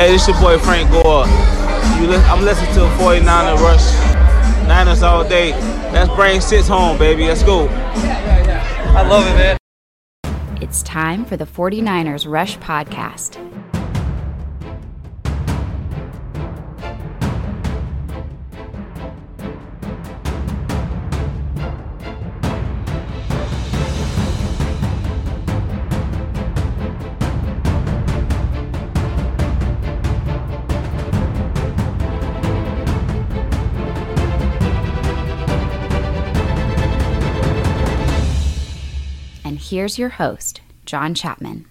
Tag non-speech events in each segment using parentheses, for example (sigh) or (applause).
Hey, this your boy Frank Gore. You li- I'm listening to 49er Rush. Niners all day. Let's bring six home, baby. Let's go. Yeah, yeah, yeah. I love it, man. It's time for the 49ers Rush Podcast. Here's your host, John Chapman.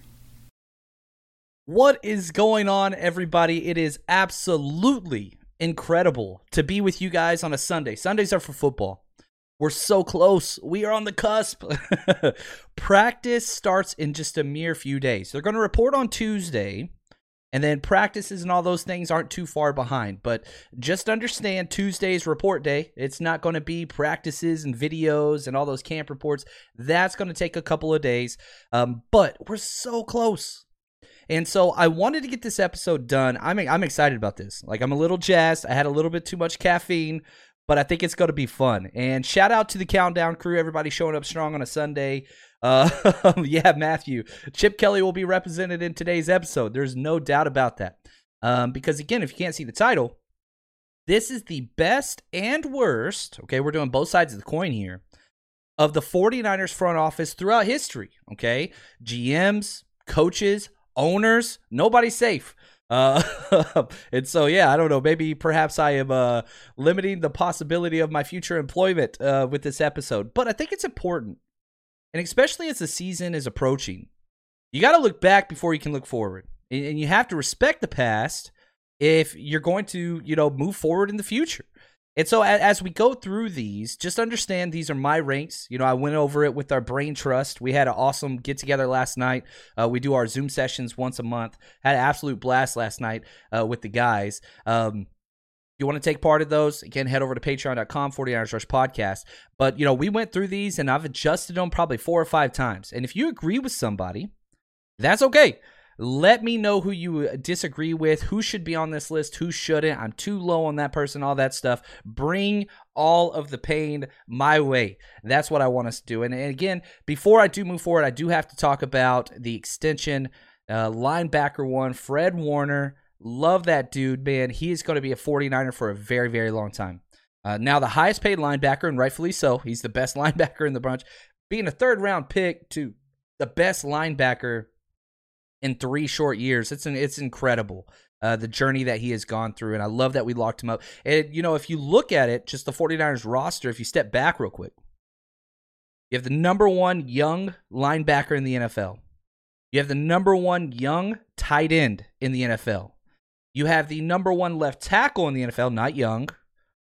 What is going on, everybody? It is absolutely incredible to be with you guys on a Sunday. Sundays are for football. We're so close. We are on the cusp. (laughs) Practice starts in just a mere few days. They're going to report on Tuesday, and then practices and all those things aren't too far behind. But just understand Tuesday's report day. It's not going to be practices and videos and all those camp reports. That's going to take a couple of days. Um, but we're so close. And so I wanted to get this episode done. I'm I'm excited about this. Like I'm a little jazzed. I had a little bit too much caffeine, but I think it's going to be fun. And shout out to the countdown crew, everybody showing up strong on a Sunday. Uh, (laughs) yeah, Matthew, Chip Kelly will be represented in today's episode. There's no doubt about that. Um, because again, if you can't see the title, this is the best and worst. Okay, we're doing both sides of the coin here of the 49ers front office throughout history. Okay, GMs, coaches, owners, nobody's safe. Uh, (laughs) and so, yeah, I don't know. Maybe perhaps I am uh, limiting the possibility of my future employment uh, with this episode, but I think it's important. And especially as the season is approaching, you got to look back before you can look forward. And you have to respect the past if you're going to, you know, move forward in the future. And so as we go through these, just understand these are my ranks. You know, I went over it with our brain trust. We had an awesome get together last night. Uh, we do our Zoom sessions once a month. Had an absolute blast last night uh, with the guys. Um, you want to take part of those, again, head over to patreon.com, 49ers Rush Podcast. But, you know, we went through these and I've adjusted them probably four or five times. And if you agree with somebody, that's okay. Let me know who you disagree with, who should be on this list, who shouldn't. I'm too low on that person, all that stuff. Bring all of the pain my way. That's what I want us to do. And, and again, before I do move forward, I do have to talk about the extension uh, linebacker one, Fred Warner. Love that dude, man. He is going to be a 49er for a very, very long time. Uh, now, the highest paid linebacker, and rightfully so, he's the best (laughs) linebacker in the bunch. Being a third round pick to the best linebacker in three short years. It's an, it's incredible. Uh, the journey that he has gone through, and I love that we locked him up. And you know, if you look at it, just the 49ers roster, if you step back real quick, you have the number one young linebacker in the NFL. You have the number one young tight end in the NFL. You have the number one left tackle in the NFL, not young.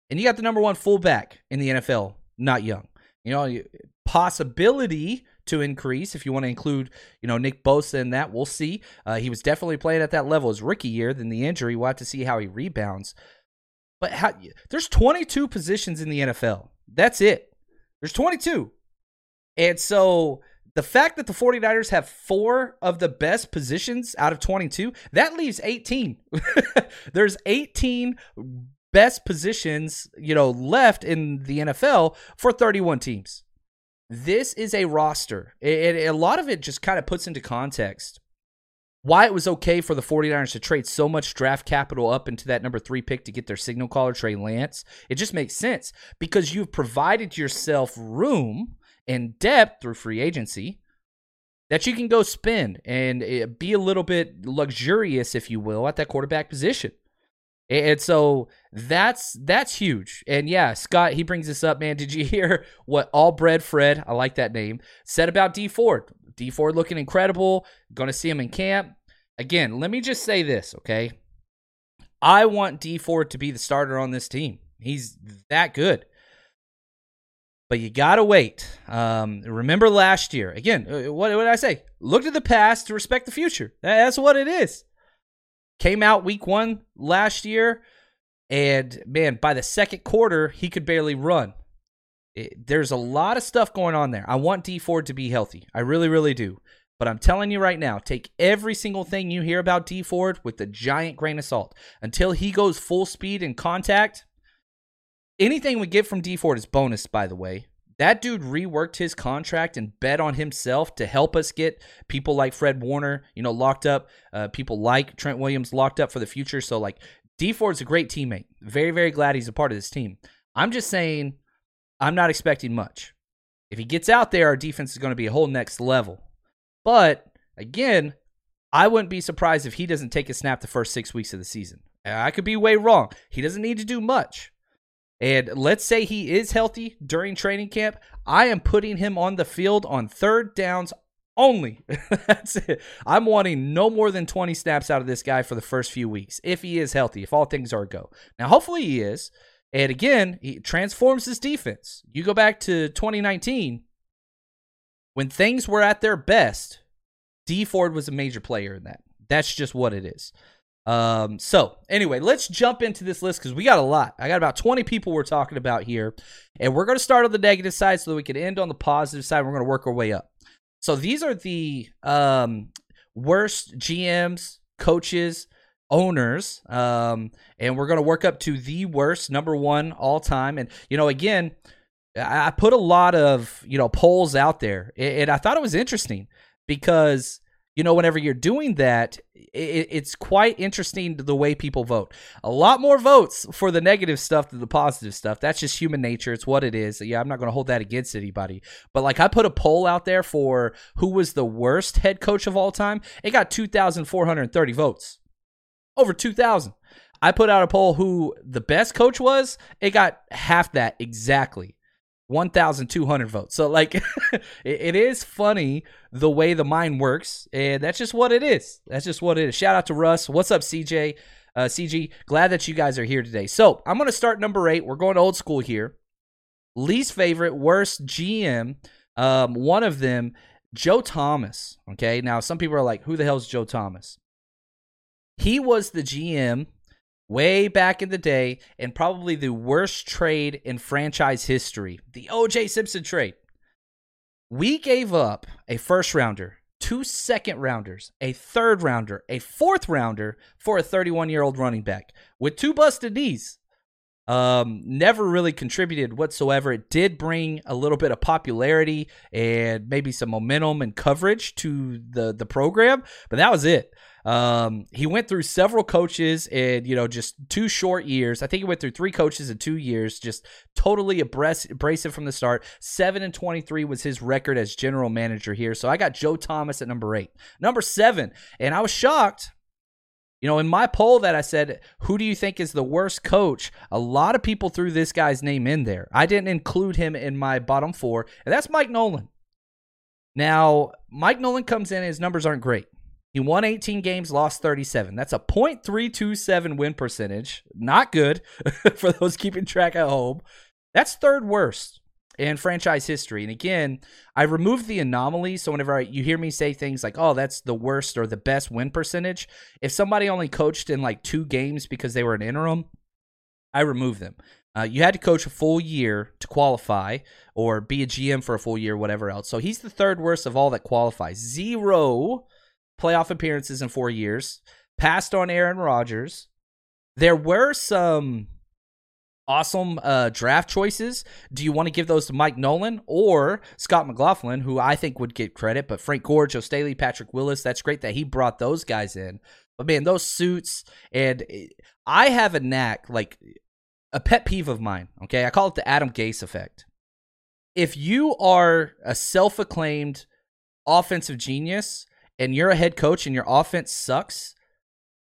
And you got the number one fullback in the NFL, not young. You know, possibility to increase if you want to include, you know, Nick Bosa in that. We'll see. Uh, he was definitely playing at that level his rookie year. Then the injury, we'll have to see how he rebounds. But how, there's 22 positions in the NFL. That's it. There's 22. And so the fact that the 49ers have four of the best positions out of 22, that leaves 18. (laughs) There's 18 best positions, you know, left in the NFL for 31 teams. This is a roster. It, it- a lot of it just kind of puts into context why it was okay for the 49ers to trade so much draft capital up into that number three pick to get their signal caller, Trey Lance. It just makes sense because you've provided yourself room and depth through free agency that you can go spend and eh, be a little bit luxurious, if you will, at that quarterback position. And so that's that's huge. And yeah, Scott, he brings this up, man. Did you (laughs) hear what All Bread Fred, I like that name, said about D Ford? D Ford looking incredible. To see him in camp. Again, let me just say this, okay? I want D Ford to be the starter on this team. He's that good. But you got to wait. Um, remember last year. Again, uh, what, what did I say? Look to the past to respect the future. That's what it is. Came out week one last year, and man, by the second quarter, he could barely run. It, there's a lot of stuff going on there. I want D Ford to be healthy. I really, really do. But I'm telling you right now, take every single thing you hear about D Ford with a giant grain of salt. Until he goes full speed in contact, anything we get from D Ford is bonus, by the way. That dude reworked his contract and bet on himself to help us get people like Fred Warner, you know, locked up, uh, people like Trent Williams locked up for the future. So, like, D Ford's a great teammate. Very, very glad he's a part of this team. I'm just saying I'm not expecting much. If he gets out there, our defense is going to be a whole next level. But again, I wouldn't be surprised if he doesn't take a snap the first six weeks of the season. I could be way wrong. He doesn't need to do much. And let's say he is healthy during training camp. I am putting him on the field on third downs only. (laughs) That's it. I'm wanting no more than 20 snaps out of this guy for the first few weeks if he is healthy, if all things are go. Now, hopefully he is. And again, he transforms his defense. You go back to 2019, when things were at their best, D Ford was a major player in that. That's just what it is. Um, so anyway, let's jump into this list because we got a lot. I got about 20 people we're talking about here, and we're going to start on the negative side so that we can end on the positive side. We're going to work our way up. So these are the um, worst GMs, coaches, owners. Um, and we're going to work up to the worst, number one all time. And, you know, again, I put a lot of, you know, polls out there. And I thought it was interesting because, you know, whenever you're doing that, it's quite interesting the way people vote. A lot more votes for the negative stuff than the positive stuff. That's just human nature. It's what it is. Yeah, I'm not going to hold that against anybody. But like I put a poll out there for who was the worst head coach of all time. It got 2,430 votes over 2,000. I put out a poll who the best coach was. It got half that exactly. 1,200 votes. So, like, (laughs) it is funny the way the mind works. And that's just what it is. That's just what it is. Shout out to Russ. What's up, CJ? Uh, CG, glad that you guys are here today. So, I'm going to start number eight. We're going old school here. Least favorite, worst GM. Um, one of them, Joe Thomas. Okay. Now, some people are like, who the hell is Joe Thomas? He was the GM way back in the day and probably the worst trade in franchise history the OJ Simpson trade. We gave up a first rounder, two second rounders, a third rounder, a fourth rounder for a 31 year old running back with two busted knees. Um, never really contributed whatsoever. It did bring a little bit of popularity and maybe some momentum and coverage to the the program, but that was it. Um, he went through several coaches in, you know, just two short years. I think he went through three coaches in two years, just totally abrasive from the start. Seven and 23 was his record as general manager here. So I got Joe Thomas at number eight. Number seven, and I was shocked. You know, in my poll that I said, who do you think is the worst coach? A lot of people threw this guy's name in there. I didn't include him in my bottom four, and that's Mike Nolan. Now, Mike Nolan comes in, his numbers aren't great. He won 18 games, lost 37. That's a .327 win percentage. Not good (laughs) for those keeping track at home. That's third worst in franchise history. And again, I removed the anomalies. So whenever I, you hear me say things like, "Oh, that's the worst or the best win percentage," if somebody only coached in like two games because they were an interim, I remove them. Uh, you had to coach a full year to qualify or be a GM for a full year, whatever else. So he's the third worst of all that qualifies. Zero playoff appearances in four years, passed on Aaron Rodgers. There were some awesome uh, draft choices. Do you want to give those to Mike Nolan or Scot McCloughan, who I think would get credit, but Frank Gore, Joe Staley, Patrick Willis, that's great that he brought those guys in. But man, those suits, and I have a knack, like a pet peeve of mine, okay? I call it the Adam Gase effect. If you are a self acclaimed offensive genius, and you're a head coach and your offense sucks,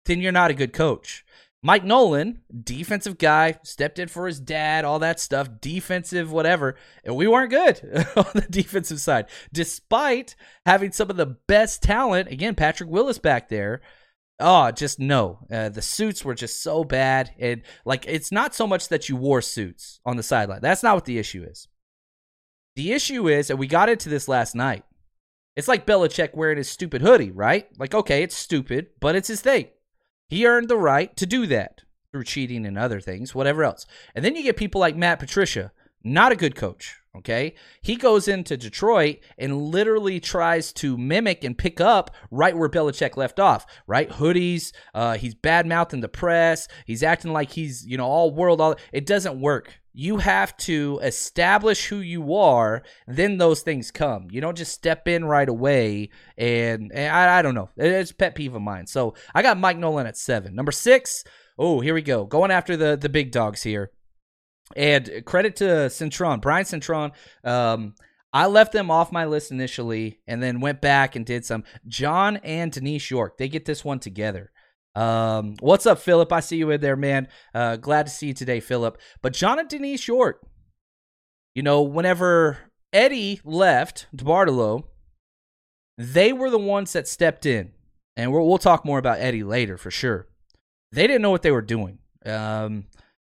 then you're not a good coach. Mike Nolan, defensive guy, stepped in for his dad, all that stuff, defensive, whatever. And we weren't good (laughs) on the defensive side, despite having some of the best talent. Again, Patrick Willis back there. Oh, just no. Uh, the suits were just so bad. And like, it's not so much that you wore suits on the sideline. That's not what the issue is. The issue is, and we got into this last night. It's like Belichick wearing his stupid hoodie, right? Like, okay, it's stupid, but it's his thing. He earned the right to do that through cheating and other things, whatever else. And then you get people like Matt Patricia, not a good coach. Okay. He goes into Detroit and literally tries to mimic and pick up right where Belichick left off, right? Hoodies. Uh, he's bad mouthing the press. He's acting like he's, you know, all world. All It doesn't work. You have to establish who you are, then those things come. You don't just step in right away. And, and I, I don't know. It's pet peeve of mine. So I got Mike Nolan at seven. Number six. Oh, here we go. Going after the the big dogs here. And credit to Cintron, Brian Cintron. Um, I left them off my list initially and then went back and did some. John and Denise York, they get this one together. Um, what's up, Philip? I see you in there, man. Uh, glad to see you today, Philip. But John and Denise York, you know, whenever Eddie left DeBartolo, they were the ones that stepped in. And we'll, we will talk more about Eddie later for sure. They didn't know what they were doing. Um,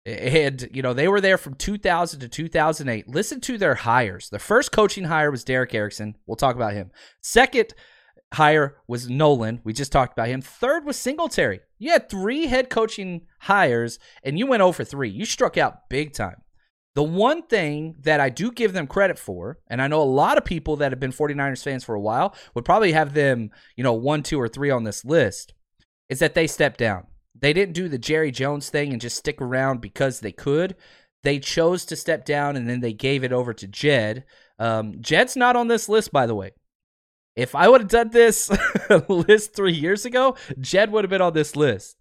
and, you know, they were there from 2000 to 2008. Listen to their hires. The first coaching hire was Derek Erickson. We'll talk about him. Second hire was Nolan. We just talked about him. Third was Singletary. You had three head coaching hires, and you went over 3. You struck out big time. The one thing that I do give them credit for, and I know a lot of people that have been 49ers fans for a while would probably have them, you know, one, two, or three on this list, is that they stepped down. They didn't do the Jerry Jones thing and just stick around because they could. They chose to step down and then they gave it over to Jed. Um, Jed's not on this list, by the way. If I would have done this (laughs) list three years ago, Jed would have been on this list.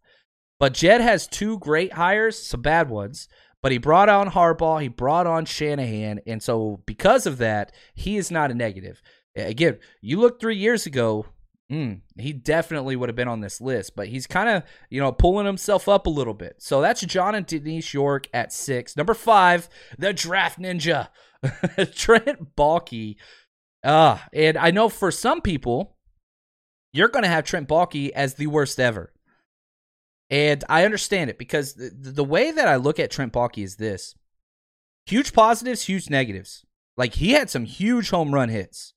But Jed has two great hires, some bad ones. But he brought on Harbaugh, he brought on Shanahan, and so because of that, he is not a negative. Again, you look three years ago, Mm, he definitely would have been on this list, but he's kind of, you know, pulling himself up a little bit. So that's John and Denise York at six. Number five, the draft ninja, (laughs) Trent Baalke. Uh, and I know for some people, you're going to have Trent Baalke as the worst ever. And I understand it because the, the way that I look at Trent Baalke is this huge positives, huge negatives. Like he had some huge home run hits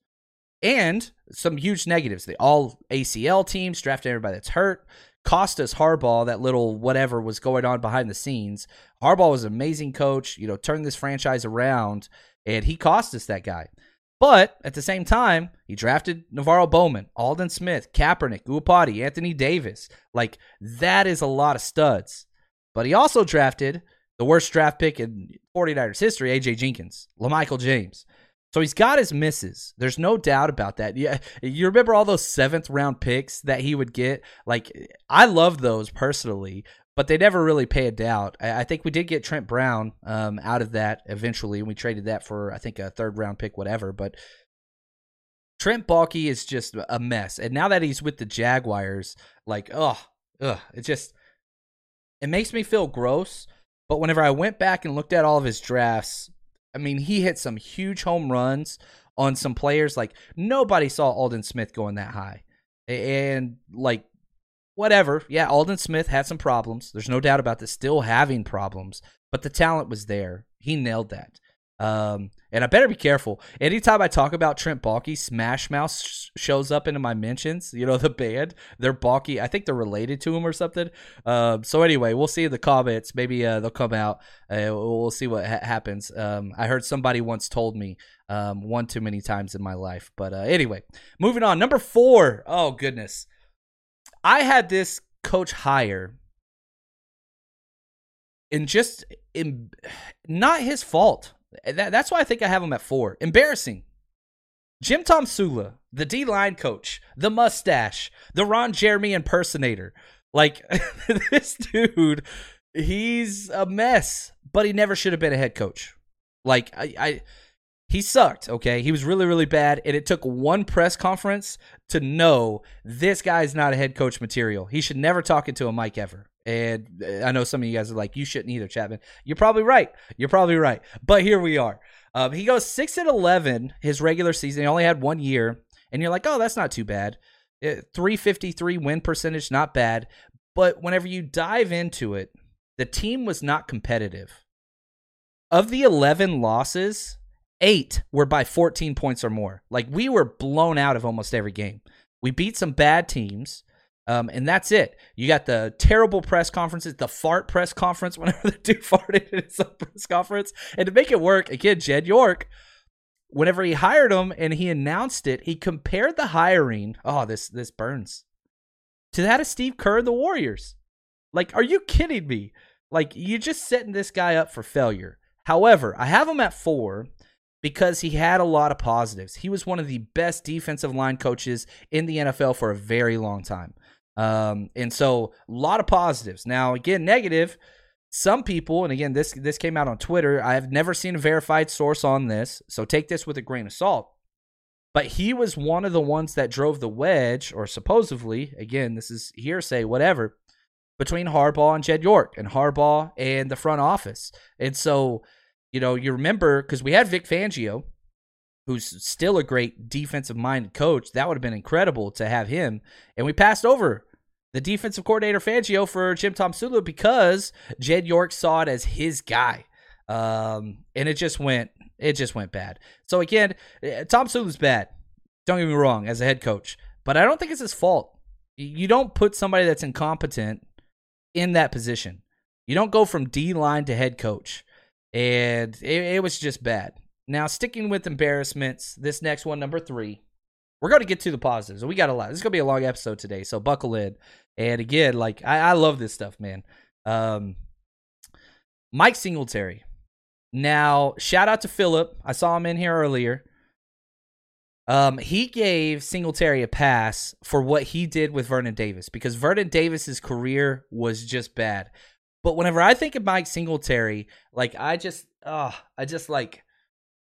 and some huge negatives. The all ACL teams drafting everybody that's hurt. Cost us Harbaugh that little whatever was going on behind the scenes. Harbaugh was an amazing coach, you know, turned this franchise around, and he cost us that guy. But at the same time, he drafted NaVorro Bowman, Aldon Smith, Kaepernick, Iupati, Anthony Davis. Like, that is a lot of studs. But he also drafted the worst draft pick in 49ers history, AJ Jenkins, LaMichael James. So he's got his misses. There's no doubt about that. Yeah, you remember all those seventh round picks that he would get? Like I love those personally, but they never really paid out. I, think we did get Trent Brown um, out of that eventually, and we traded that for I think a third round pick, whatever. But Trent Baalke is just a mess, and now that he's with the Jaguars, like oh, ugh, it just it makes me feel gross. But whenever I went back and looked at all of his drafts, I mean, he hit some huge home runs on some players. Like nobody saw Aldon Smith going that high, and like whatever. Yeah, Aldon Smith had some problems. There's no doubt about this. Still having problems, but the talent was there. He nailed that. Um, and I better be careful. Anytime I talk about Trent Baalke, Smash Mouth sh- shows up into my mentions. You know (laughs) the band, they're Baalke. I think they're related to him or something. Um, so anyway, we'll see in the comments. Maybe uh, they'll come out. Uh, we'll see what ha- happens. Um, I heard somebody once told me um, one too many times in my life. But uh, anyway, moving on. Number four. Oh goodness, I had this coach hire and just in, not his fault that, that's why I think I have him at four. Embarrassing. Jim Tomsula, the D line coach, the mustache, the Ron Jeremy impersonator. Like, (laughs) this dude, he's a mess, but he never should have been a head coach. Like, I, I he sucked, okay? He was really, really bad. And it took one press conference to know this guy's not a head coach material. He should never talk into a mic ever. And uh, I know some of you guys are like, you shouldn't either, Chapman. You're probably right. You're probably right. But here we are. Um, he goes six and eleven his regular season. He only had one year, and you're like, oh, that's not too bad. Uh, 353 win percentage, not bad. But whenever you dive into it, the team was not competitive. Of the 11 losses, eight were by 14 points or more. Like we were blown out of almost every game. We beat some bad teams. Um, and that's it. You got the terrible press conferences, the fart press conference (laughs) whenever the dude farted in his press conference. And to make it work, again, Jed York, whenever he hired him and he announced it, he compared the hiring. Oh, this this burns to that of Steve Kerr the Warriors. Like, are you kidding me? Like, you're just setting this guy up for failure. However, I have him at four because he had a lot of positives. He was one of the best defensive line coaches in the NFL for a very long time. Um, and so a lot of positives. Now, again, negative. Some people, and again, this this came out on Twitter. I have never seen a verified source on this, so take this with a grain of salt. But he was one of the ones that drove the wedge, or supposedly, again, this is hearsay, whatever, between Harbaugh and Jed York, and Harbaugh and the front office. And so, you know, you remember because we had Vic Fangio, who's still a great defensive minded coach. That would have been incredible to have him. And we passed over the defensive coordinator Fangio for Jim Tomsula because Jed York saw it as his guy. Um, and it just went it just went bad. So again, eh, Tomsula's bad. Don't get me wrong, as a head coach, but I don't think it's his fault. You don't put somebody that's incompetent in that position. You don't go from D line to head coach, and it, it was just bad. Now, sticking with embarrassments, this next one, number three, we're going to get to the positives. We got a lot. This is going to be a long episode today, so buckle in. And again, like I, I love this stuff, man. Um, Mike Singletary. Now, shout out to Philip. I saw him in here earlier. Um, he gave Singletary a pass for what he did with Vernon Davis because Vernon Davis's career was just bad. But whenever I think of Mike Singletary, like I just, oh, I just like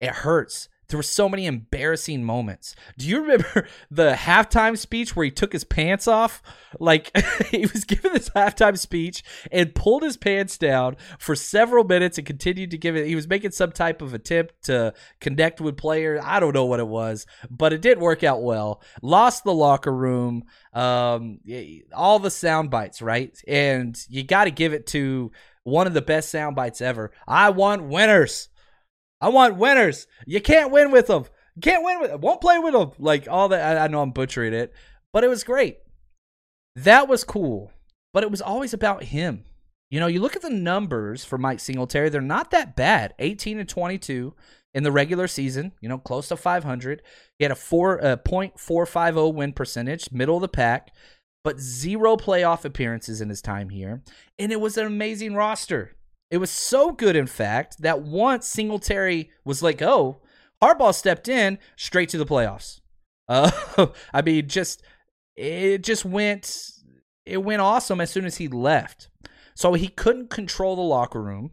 it hurts. There were so many embarrassing moments. Do you remember (laughs) the halftime speech where he took his pants off? Like (laughs) he was giving this halftime speech and pulled his pants down for several minutes and continued to give it. He was making some type of attempt to connect with players. I don't know what it was, but it didn't work out well. Lost the locker room. Um, all the sound bites, right? And you got to give it to one of the best sound bites ever. I want winners. I want winners. You can't win with them. You can't win with. Them. Won't play with them. Like all that. I, I know I'm butchering it, but it was great. That was cool. But it was always about him. You know, you look at the numbers for Mike Singletary; they're not that bad. 18 and 22 in the regular season. You know, close to 500. He had a four uh, .450 win percentage, middle of the pack but zero playoff appearances in his time here. And it was an amazing roster. It was so good, in fact, that once Singletary was let go, Harbaugh stepped in straight to the playoffs. Uh, (laughs) I mean, just it just went it went awesome as soon as he left. So he couldn't control the locker room,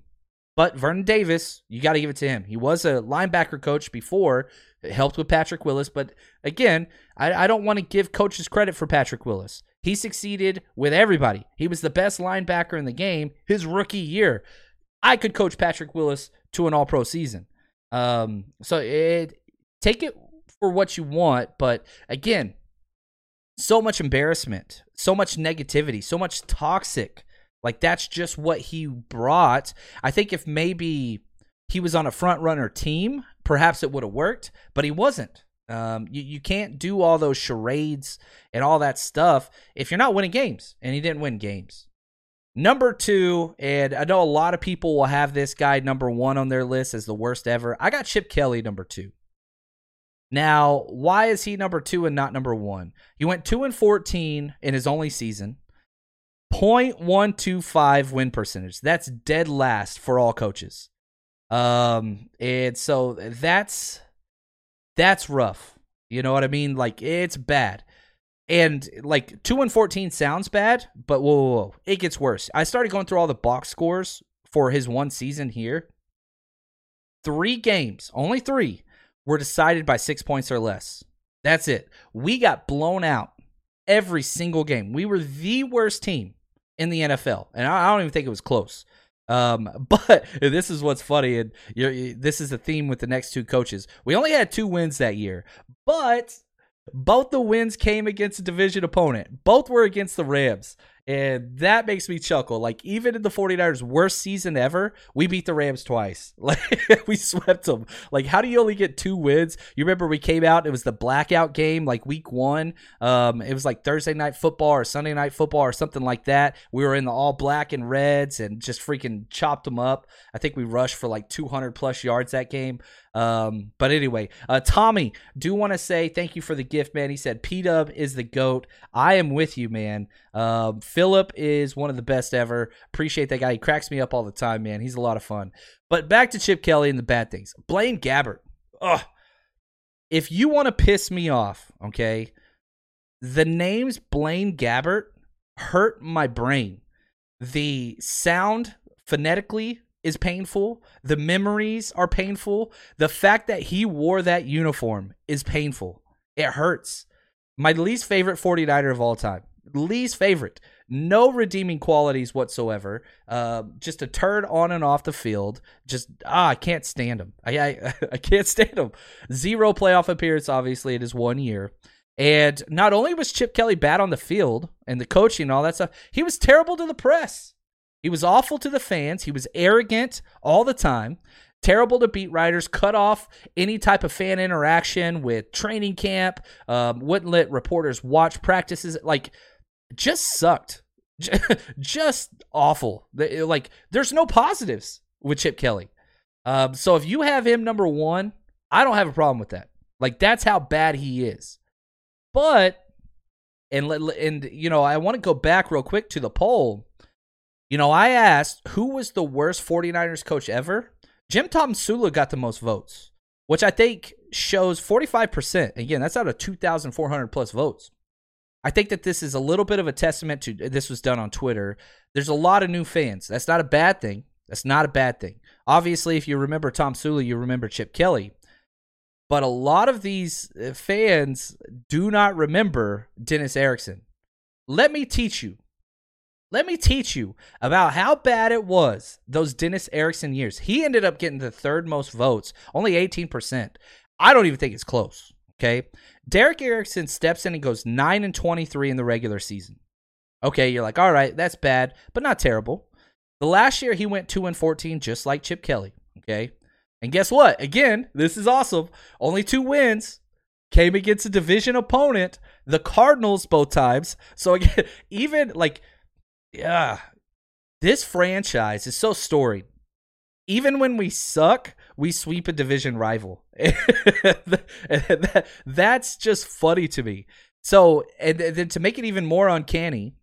but Vernon Davis, you got to give it to him. He was a linebacker coach before, it helped with Patrick Willis. But again, I, I don't want to give coaches credit for Patrick Willis. He succeeded with everybody. He was the best linebacker in the game his rookie year. I could coach Patrick Willis to an all pro season. Um, so it take it for what you want, but again, so much embarrassment, so much negativity, so much toxic. Like that's just what he brought. I think if maybe he was on a front runner team, perhaps it would have worked, but he wasn't. Um, you, you can't do all those charades and all that stuff if you're not winning games, and he didn't win games. Number two, and I know a lot of people will have this guy number one on their list as the worst ever. I got Chip Kelly number two. Now, why is he number two and not number one? He went two and fourteen in his only season. 0.125 win percentage. That's dead last for all coaches. Um, and so that's that's rough. You know what I mean? Like it's bad. And like two and fourteen sounds bad, but whoa, whoa, whoa, it gets worse. I started going through all the box scores for his one season here. Three games, only three, were decided by six points or less. That's it. We got blown out every single game. We were the worst team in the NFL, and I I don't even think it was close. Um, (laughs) but this is what's funny, and you're, this is the theme with the next two coaches. We only had two wins that year, but both the wins came against a division opponent. Both were against the Rams. And that makes me chuckle. Like, even in the 49ers' worst season ever, we beat the Rams twice. (laughs) Like, we swept them. Like, how do you only get two wins? You remember we came out, it was the blackout game, like week one. Um, it was like Thursday night football or Sunday night football or something like that. We were in the all black and reds and just freaking chopped them up. I think we rushed for like 200 plus yards that game. Um, but anyway, uh, Tommy, do want to say thank you for the gift, man. He said P Dub is the goat. I am with you, man. Um, Philip is one of the best ever. Appreciate that guy. He cracks me up all the time, man. He's a lot of fun. But back to Chip Kelly and the bad things. Blaine Gabbert. Ugh. If you want to piss me off, okay, the names Blaine Gabbert hurt my brain. The sound phonetically is painful. The memories are painful. The fact that he wore that uniform is painful. It hurts. My least favorite 49er of all time. Least favorite. No redeeming qualities whatsoever. Uh, just a turd on and off the field. Just ah, I can't stand him. I I, (laughs) I can't stand him. Zero playoff appearance. Obviously, it is one year. And not only was Chip Kelly bad on the field and the coaching and all that stuff, he was terrible to the press. He was awful to the fans. He was arrogant all the time. Terrible to beat writers, cut off any type of fan interaction with training camp, um, wouldn't let reporters watch practices. Like, just sucked. (laughs) just awful. Like, there's no positives with Chip Kelly. Um, so if you have him number one, I don't have a problem with that. Like, that's how bad he is. But, and, and you know, I want to go back real quick to the poll you know, I asked who was the worst 49ers coach ever. Jim Tomsula got the most votes, which I think shows 45%. Again, that's out of 2,400 plus votes. I think that this is a little bit of a testament to this was done on Twitter. There's a lot of new fans. That's not a bad thing. That's not a bad thing. Obviously, if you remember Tomsula, you remember Chip Kelly. But a lot of these uh, fans do not remember Dennis Erickson. Let me teach you let me teach you about how bad it was those Dennis Erickson years. He ended up getting the third most votes, only 18%. I don't even think it's close. Okay. Derek Erickson steps in and goes 9 and 23 in the regular season. Okay, you're like, all right, that's bad, but not terrible. The last year he went 2 and 14, just like Chip Kelly. Okay. And guess what? Again, this is awesome. Only two wins came against a division opponent, the Cardinals, both times. So again, (laughs) even like yeah, this franchise is so storied. Even when we suck, we sweep a division rival. (laughs) That's just funny to me. So, and then to make it even more uncanny,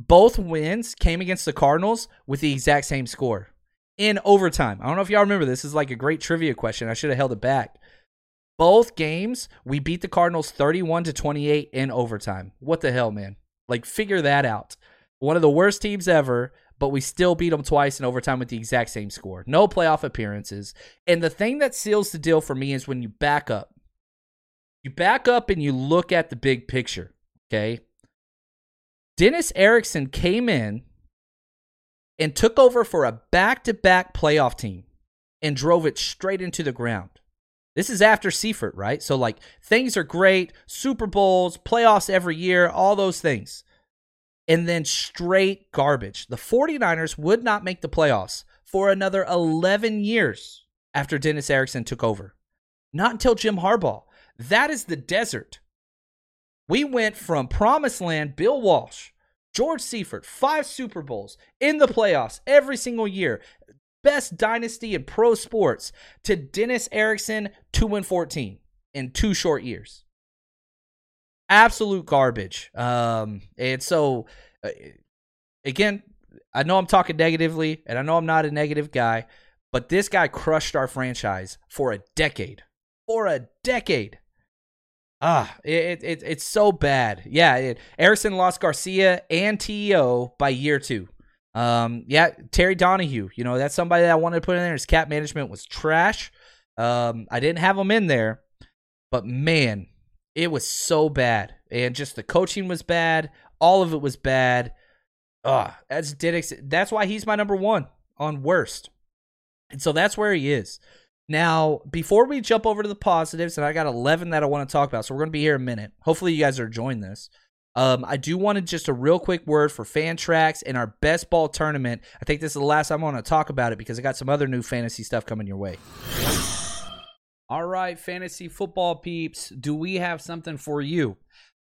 both wins came against the Cardinals with the exact same score in overtime. I don't know if y'all remember this. this is like a great trivia question. I should have held it back. Both games, we beat the Cardinals 31 to 28 in overtime. What the hell, man? Like figure that out. One of the worst teams ever, but we still beat them twice in overtime with the exact same score. No playoff appearances. And the thing that seals the deal for me is when you back up. You back up and you look at the big picture, okay? Dennis Erickson came in and took over for a back to back playoff team and drove it straight into the ground. This is after Seifert, right? So, like, things are great Super Bowls, playoffs every year, all those things and then straight garbage. The 49ers would not make the playoffs for another 11 years after Dennis Erickson took over. Not until Jim Harbaugh. That is the desert. We went from promised land, Bill Walsh, George Seifert, five Super Bowls in the playoffs every single year. Best dynasty in pro sports to Dennis Erickson, 2 and 14 in two short years absolute garbage. Um, and so, uh, again, I know I'm talking negatively, and I know I'm not a negative guy, but this guy crushed our franchise for a decade. For a decade. Ah, it, it it's so bad. Yeah, it, lost Garcia and T.O. by year two. Um, yeah, Terry Donahue. You know that's somebody that I wanted to put in there. His cap management was trash. Um, I didn't have him in there, but man, it was so bad. And just the coaching was bad. All of it was bad. Ah, that's Diddix. That's why he's my number one on worst. And so that's where he is. Now, before we jump over to the positives, and I got 11 that I want to talk about, so we're going to be here a minute. Hopefully, you guys are enjoying this. Um, I do want to just a real quick word for Fantrax and our best ball tournament. I think this is the last time I want to talk about it because I got some other new fantasy stuff coming your way. All right, fantasy football peeps, do we have something for you?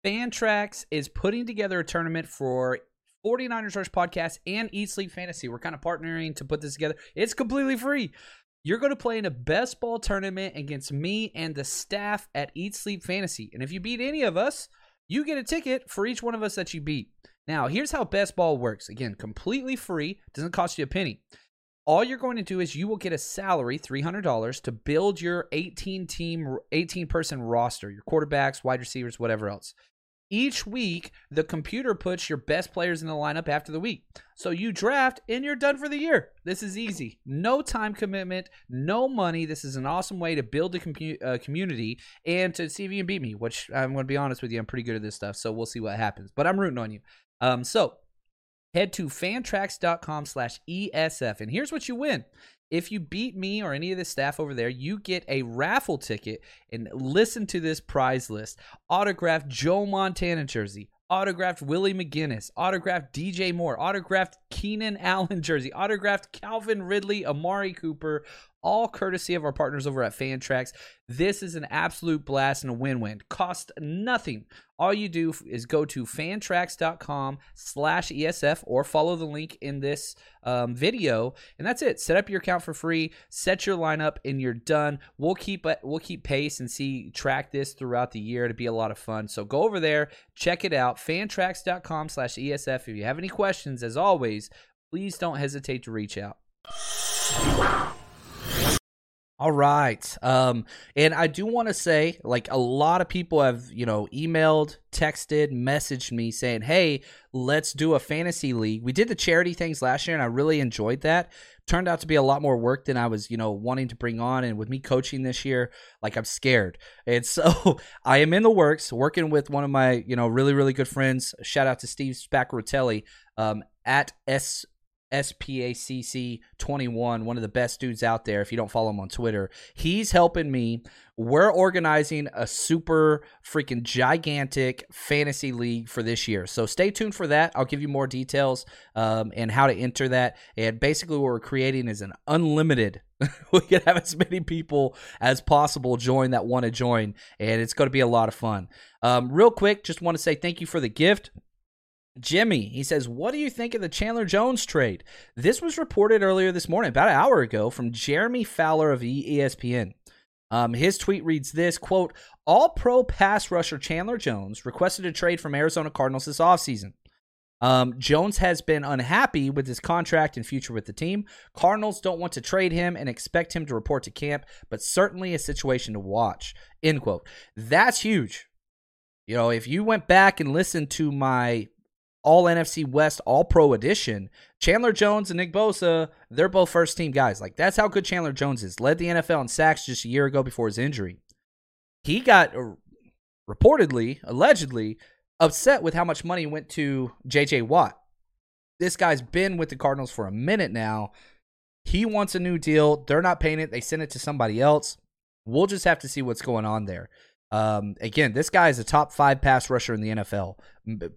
Fantrax is putting together a tournament for 49ers Rush Podcast and Eat Sleep Fantasy. We're kind of partnering to put this together. It's completely free. You're going to play in a best ball tournament against me and the staff at Eat Sleep Fantasy. And if you beat any of us, you get a ticket for each one of us that you beat. Now, here's how best ball works. Again, completely free, doesn't cost you a penny. All you're going to do is you will get a salary, $300, to build your 18 team 18 person roster, your quarterbacks, wide receivers, whatever else. Each week, the computer puts your best players in the lineup after the week. So you draft and you're done for the year. This is easy. No time commitment, no money. This is an awesome way to build a compu- uh, community and to see if you can beat me, which I'm going to be honest with you, I'm pretty good at this stuff. So we'll see what happens. But I'm rooting on you. Um, so head to fantrax.com slash ESF. And here's what you win. If you beat me or any of the staff over there, you get a raffle ticket and listen to this prize list. Autographed Joe Montana jersey, autographed Willie McGinest, autographed DJ Moore, autographed Keenan Allen (laughs) jersey, autographed Calvin Ridley, Amari Cooper, all courtesy of our partners over at Fantrax. This is an absolute blast and a win-win. Cost nothing. All you do is go to fantrax.com slash ESF or follow the link in this um, video, and that's it. Set up your account for free, set your lineup, and you're done. We'll keep we'll keep pace and see track this throughout the year to be a lot of fun. So go over there, check it out, fantrax.com slash ESF. If you have any questions, as always, please don't hesitate to reach out. All right. Um, and I do want to say, like, a lot of people have, you know, emailed, texted, messaged me saying, hey, let's do a fantasy league. We did the charity things last year, and I really enjoyed that. Turned out to be a lot more work than I was, you know, wanting to bring on. And with me coaching this year, like, I'm scared. And (laughs) so I am in the works, working with one of my, you know, really, really good friends. Shout out to Steve Spacrotelli um, at S SPACC21, one of the best dudes out there. If you don't follow him on Twitter, he's helping me. We're organizing a super freaking gigantic fantasy league for this year. So stay tuned for that. I'll give you more details um, and how to enter that. And basically, what we're creating is an unlimited. (laughs) we can have as many people as possible join that want to join, and it's going to be a lot of fun. Um, real quick, just want to say thank you for the gift. Jimmy, he says, What do you think of the Chandler Jones trade? This was reported earlier this morning, about an hour ago, from Jeremy Fowler of ESPN. Um, his tweet reads this quote, All pro pass rusher Chandler Jones requested a trade from Arizona Cardinals this offseason. Um, Jones has been unhappy with his contract and future with the team. Cardinals don't want to trade him and expect him to report to camp, but certainly a situation to watch. End quote. That's huge. You know, if you went back and listened to my all NFC West All Pro edition, Chandler Jones and Nick Bosa, they're both first team guys. Like that's how good Chandler Jones is. Led the NFL in sacks just a year ago before his injury. He got uh, reportedly, allegedly upset with how much money went to JJ Watt. This guy's been with the Cardinals for a minute now. He wants a new deal. They're not paying it. They sent it to somebody else. We'll just have to see what's going on there. Um, again, this guy is a top five pass rusher in the NFL,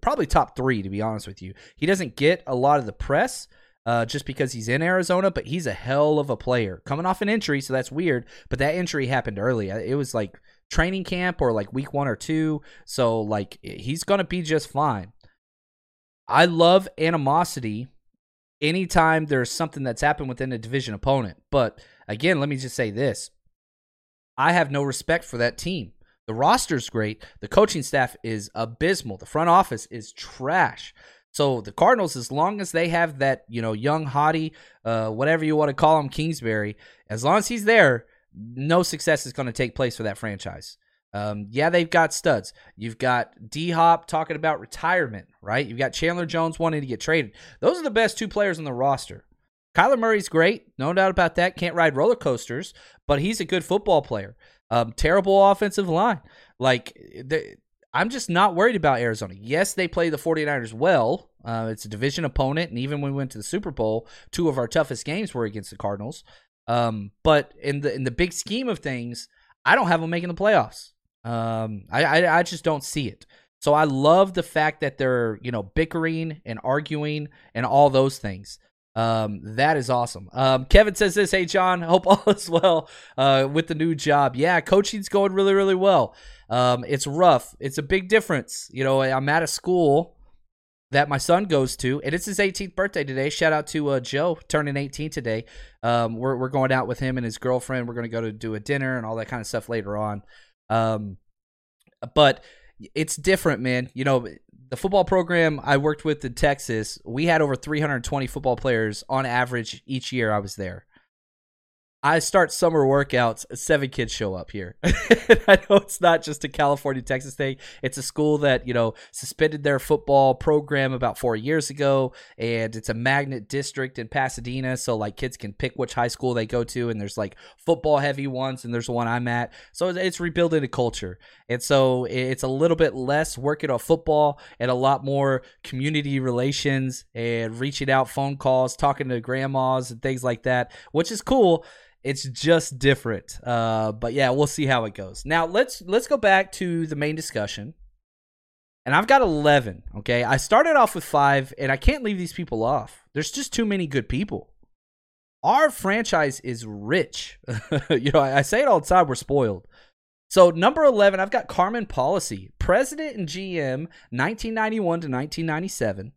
probably top three to be honest with you. He doesn't get a lot of the press uh, just because he's in Arizona, but he's a hell of a player. Coming off an injury, so that's weird. But that injury happened early. It was like training camp or like week one or two. So like he's gonna be just fine. I love animosity anytime there's something that's happened within a division opponent. But again, let me just say this. I have no respect for that team. The roster's great. The coaching staff is abysmal. The front office is trash. So the Cardinals, as long as they have that, you know, young hottie, uh, whatever you want to call him, Kingsbury, as long as he's there, no success is going to take place for that franchise. Um, yeah, they've got studs. You've got D Hop talking about retirement, right? You've got Chandler Jones wanting to get traded. Those are the best two players on the roster. Kyler Murray's great, no doubt about that. Can't ride roller coasters, but he's a good football player. Um, terrible offensive line. Like the, I'm just not worried about Arizona. Yes, they play the 49ers well. Uh, it's a division opponent, and even when we went to the Super Bowl, two of our toughest games were against the Cardinals. Um, but in the in the big scheme of things, I don't have them making the playoffs. Um, I, I I just don't see it. So I love the fact that they're you know bickering and arguing and all those things. Um, that is awesome. Um, Kevin says this. Hey John, hope all is well uh, with the new job. Yeah, coaching's going really really well. Um, it's rough. It's a big difference. You know, I'm at a school that my son goes to, and it's his 18th birthday today. Shout out to uh, Joe turning 18 today. Um, we're we're going out with him and his girlfriend. We're going to go to do a dinner and all that kind of stuff later on. Um, but it's different, man. You know, the football program I worked with in Texas, we had over 320 football players on average each year I was there. I start summer workouts, seven kids show up here. (laughs) I know it's not just a California, Texas thing. It's a school that, you know, suspended their football program about four years ago, and it's a magnet district in Pasadena. So, like, kids can pick which high school they go to, and there's like football heavy ones, and there's the one I'm at. So, it's rebuilding a culture. And so, it's a little bit less working on football and a lot more community relations and reaching out phone calls, talking to grandmas and things like that, which is cool it's just different. Uh, but yeah, we'll see how it goes. Now let's let's go back to the main discussion. And I've got eleven. Okay, I started off with five, and I can't leave these people off. There's just too many good people. Our franchise is rich. (laughs) you know, I, I say it all the time. We're spoiled. So number eleven, I've got Carmen Policy, president and GM, 1991 to 1997.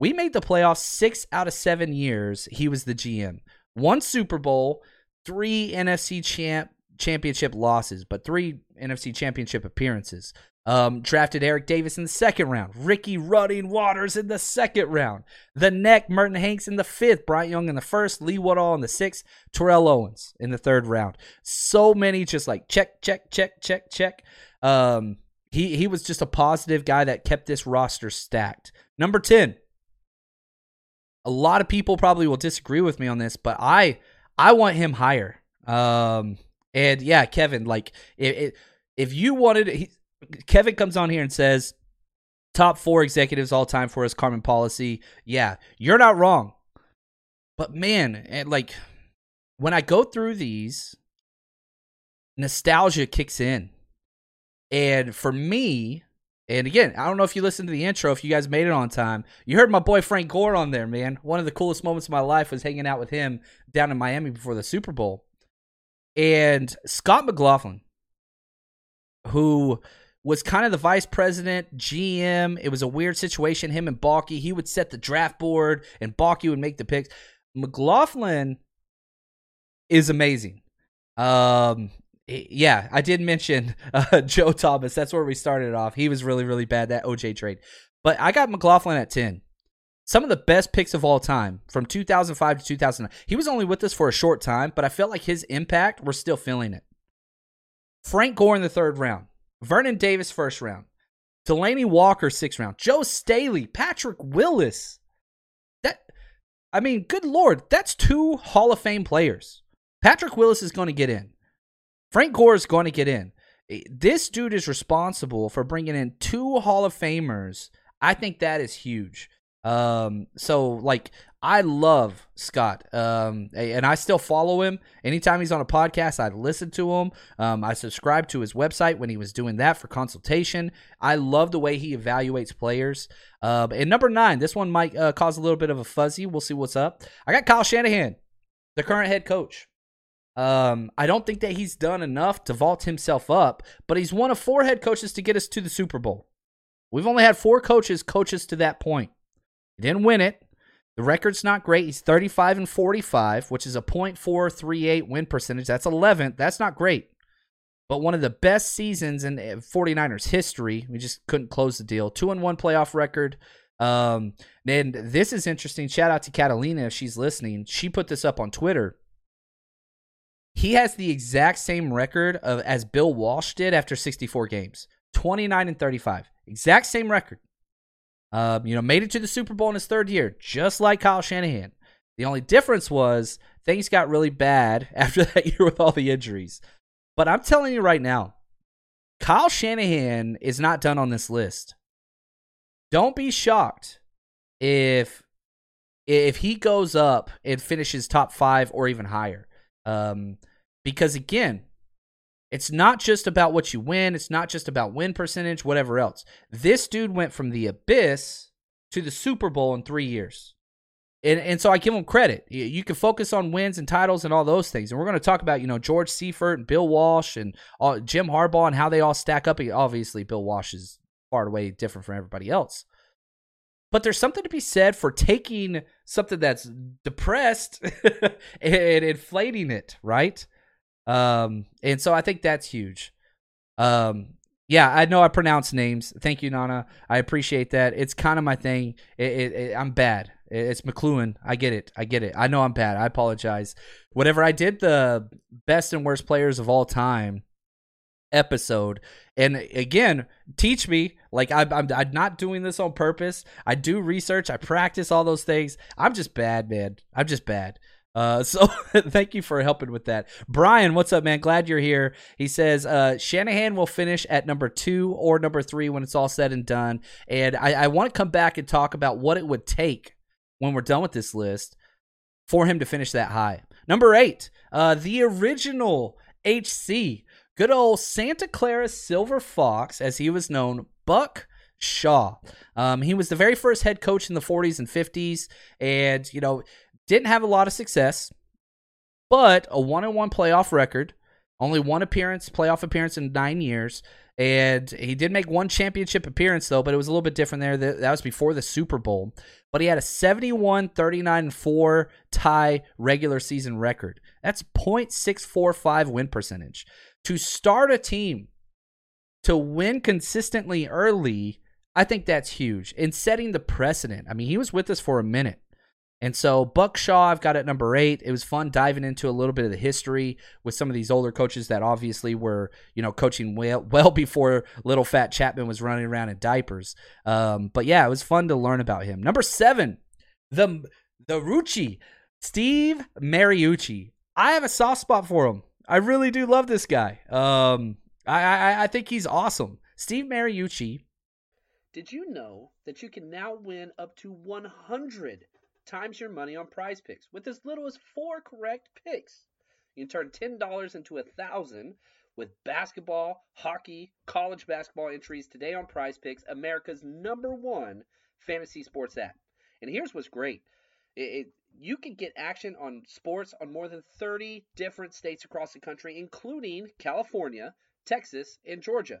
We made the playoffs six out of seven years. He was the GM. One Super Bowl, three NFC champ championship losses, but three NFC championship appearances. Um, drafted Eric Davis in the second round, Ricky Running Watters in the second round, the neck Merton Hanks in the fifth, Bryant Young in the first, Lee Woodall in the sixth, Terrell Owens in the third round. So many just like check, check, check, check, check. Um, he he was just a positive guy that kept this roster stacked. Number ten. A lot of people probably will disagree with me on this, but I I want him higher. Um, and yeah, Kevin, like if if you wanted, he, Kevin comes on here and says top four executives all time for his Carmen Policy. Yeah, you're not wrong. But man, and like when I go through these, nostalgia kicks in. And for me, and again, I don't know if you listened to the intro, if you guys made it on time. You heard my boy Frank Gore on there, man. One of the coolest moments of my life was hanging out with him down in Miami before the Super Bowl. And Scot McCloughan, who was kind of the vice president, GM. It was a weird situation. Him and Baalke, he would set the draft board, and Baalke would make the picks. McCloughan is amazing. Um, yeah, I did mention (laughs) uh, Joe Thomas. That's where we started off. He was really, really bad that OJ trade. But I got McCloughan at 10. Some of the best picks of all time from 2005 to 2009. He was only with us for a short time, but I felt like his impact, we're still feeling it. Frank Gore in the third round. Vernon Davis, first round. Delanie Walker, sixth round. Joe Staley, Patrick Willis. That, I mean, good lord, that's two Hall of Fame players. Patrick Willis is going to get in. Frank Gore is going to get in. This dude is responsible for bringing in two Hall of Famers. I think that is huge. Um, so like I love Scot. Um, and I still follow him. Anytime he's on a podcast, I listen to him. Um, I subscribe to his website when he was doing that for consultation. I love the way he evaluates players. Uh, and number nine, this one might uh, cause a little bit of a fuzzy. We'll see what's up. I got Kyle Shanahan, the current head coach. Um, I don't think that he's done enough to vault himself up, but he's one of four head coaches to get us to the Super Bowl. We've only had four coaches coach us to that point. He didn't win it. The record's not great. He's 35 and 45, which is a .438 win percentage. That's 11th. That's not great. But one of the best seasons in 49ers history. We just couldn't close the deal. 2 and 1 playoff record. Um, and this is interesting. Shout out to Catalina if she's listening. She put this up on Twitter. He has the exact same record of as Bill Walsh did after 64 games 29 and 35. Exact same record. Um, you know, made it to the Super Bowl in his third year, just like Kyle Shanahan. The only difference was things got really bad (laughs) after that year with all the injuries. But I'm telling you right now, Kyle Shanahan is not done on this list. Don't be shocked if if he goes up and finishes top five or even higher. Um, because again, it's not just about what you win. It's not just about win percentage, whatever else. This dude went from the abyss to the Super Bowl in three years. And, and so I give him credit. You, can focus on wins and titles and all those things. And we're going to talk about, you know, George Seifert and Bill Walsh and all, Jim Harbaugh and how they all stack up. Obviously, Bill Walsh is far away different from everybody else. But there's something to be said for taking something that's depressed (laughs) and inflating it, right? Um, and so I think that's huge. Um, yeah, I know I pronounce names. Thank you, Nana. I appreciate that. It's kind of my thing. It, it, it, I'm bad. It's McLuhan. I get it. I get it. I know I'm bad. I apologize. Whatever I did, the best and worst players of all time episode. And again, teach me. Like I'm, I'm, I'm not doing this on purpose. I do research. I practice all those things. I'm just bad, man. I'm just bad. Uh, (laughs) so thank you for helping with that. Brian, what's up, man? Glad you're here. He says uh, Shanahan will finish at number two or number three when it's all said and done. And I, I want to come back and talk about what it would take when we're done with this list for him to finish that high. Number eight, uh, the original HC, good old Santa Clara Silver Fox, as he was known, Buck Shaw. Um, he was the very first head coach in the 40s and 50s, and you know didn't have a lot of success, but a one on one playoff record, only one appearance, playoff appearance in nine years. And he did make one championship appearance, though, but it was a little bit different there. That was before the Super Bowl. But he had a 71, 39, 4 tie regular season record. That's 0.645 win percentage. To start a team to win consistently early, I think that's huge. In setting the precedent. I mean, he was with us for a minute. And so Buck Shaw, I've got at number eight. It was fun diving into a little bit of the history with some of these older coaches that obviously were, you know, coaching well, (laughs) well before little fat Chapman was running around in diapers. Um, but yeah, it was fun to learn about him. Number seven, the the Rucci, Steve Mariucci. I have a soft spot for him. I really do love this guy. Um, I, I I think he's awesome. Steve Mariucci. Did you know that you can now win up to 100 times your money on PrizePicks with as little as four correct picks. You can turn $10 into a thousand with basketball, hockey, college basketball entries today on PrizePicks, America's number one fantasy sports app. And here's what's great. It, it, you can get action on sports on more than 30 different states across the country, including California, Texas, and Georgia.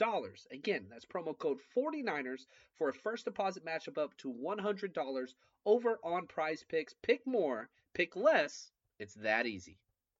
dollars. Again, that's promo code 49ers for a first deposit matchup up to $100 over on PrizePicks. Pick more, pick less. It's that easy.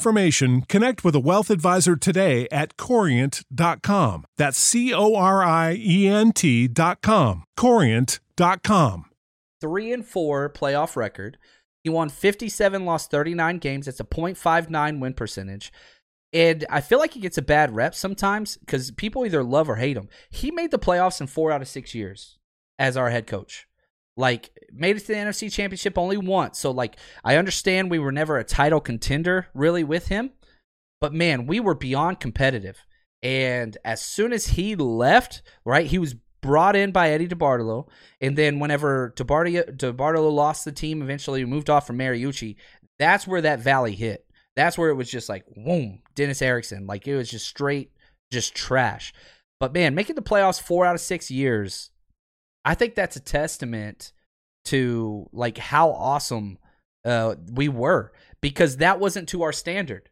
information, connect with a wealth advisor today at corient.com. That's C O R I E N T.com. Corient.com. Three and four playoff record. He won 57, lost 39 games. It's a 0.59 win percentage. And I feel like he gets a bad rep sometimes because people either love or hate him. He made the playoffs in four out of six years as our head coach. Like made it to the NFC Championship only once. So like I understand we were never a title contender really with him, but man, we were beyond competitive. And as soon as he left, right, he was brought in by Eddie DeBartolo, and then whenever DeBartolo, DeBartolo lost the team, eventually moved off from Mariucci. That's where that valley hit. That's where it was just like, boom, Dennis Erickson. Like it was just straight, just trash. But man, making the playoffs four out of six years, I think that's a testament to like how awesome uh, we were because that wasn't to our standard,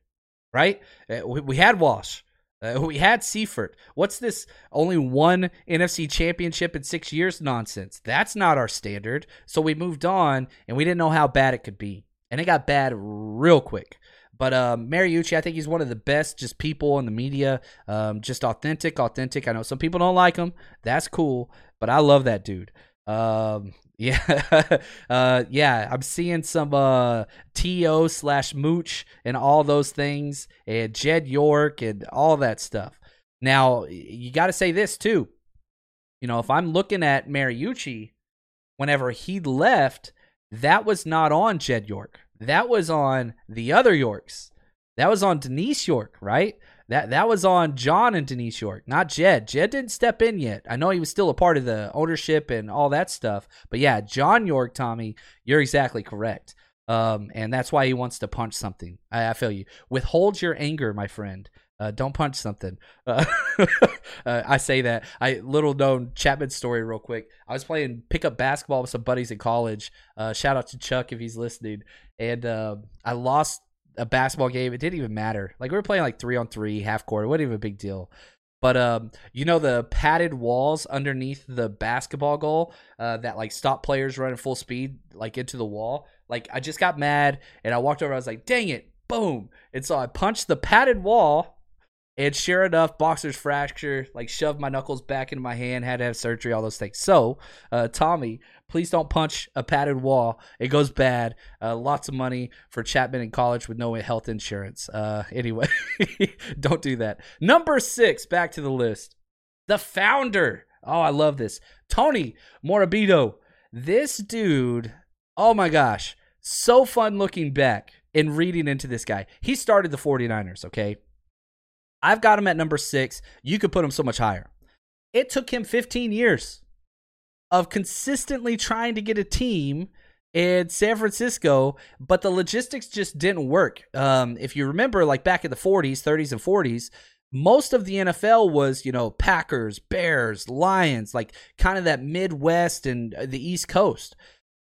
right? Uh, we, we had Walsh. Uh, we had Seifert. What's this only one NFC championship in six years nonsense? That's not our standard. So we moved on and we didn't know how bad it could be. And it got bad real quick. But um, Mariucci, I think he's one of the best just people in the media. Um, just authentic, authentic. I know some people don't like him. That's cool. But I love that dude. Um, (laughs) yeah, uh, yeah. I'm seeing some uh, T.O slash Mooch and all those things, and Jed York and all that stuff. Now you got to say this too. You know, if I'm looking at Mariucci, whenever he left, that was not on Jed York. That was on the other Yorks. That was on Denise York, right? That that was on John and Denise York, not Jed. Jed didn't step in yet. I know he was still a part of the ownership and all that stuff. But yeah, John York, Tommy, you're exactly correct. Um, and that's why he wants to punch something. I, I feel you. Withhold your anger, my friend. Uh, don't punch something. Uh, (laughs) uh, I say that. I little known Chapman story real quick. I was playing pickup basketball with some buddies in college. Uh, shout out to Chuck if he's listening. And uh, I lost a basketball game. It didn't even matter. Like we were playing like three on three, half court. It wasn't even a big deal. But um, you know the padded walls underneath the basketball goal uh, that like stop players running full speed like into the wall. Like I just got mad and I walked over. I was like, "Dang it!" Boom! And so I punched the padded wall and sure enough, boxer's fracture, like shoved my knuckles back into my hand, had to have surgery, all those things. So, uh, Tommy, please don't punch a padded wall. It goes bad. Uh, lots of money for Chapman in college with no health insurance. Uh, anyway, (laughs) don't do that. Number six, back to the list. The founder. Oh, I love this. Tony Morabito. This dude, oh my gosh, so fun looking back and reading into this guy. He started the 49ers, okay? I've got him at number six. You could put him so much higher. It took him 15 years of consistently trying to get a team in San Francisco, but the logistics just didn't work. Um, if you remember, like back in the 40s, 30s, and 40s, most of the NFL was, you know, Packers, Bears, Lions, like kind of that Midwest and uh, the East Coast.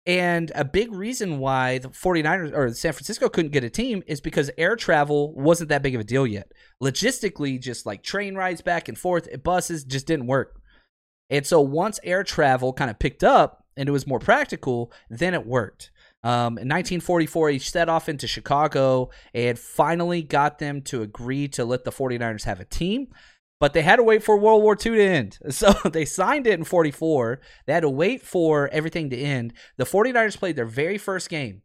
And a big reason why the 49ers or San Francisco couldn't get a team is because air travel wasn't that big of a deal yet. Logistically, just like train rides back and forth, buses just didn't work. And so once air travel kind of picked up and it was more practical, then it worked. Um, in 1944, he set off into Chicago and finally got them to agree to let the 49ers have a team but they had to wait for World War II to end. (laughs) So they signed it in 44. They had to wait for everything to end. The 49ers played their very first game.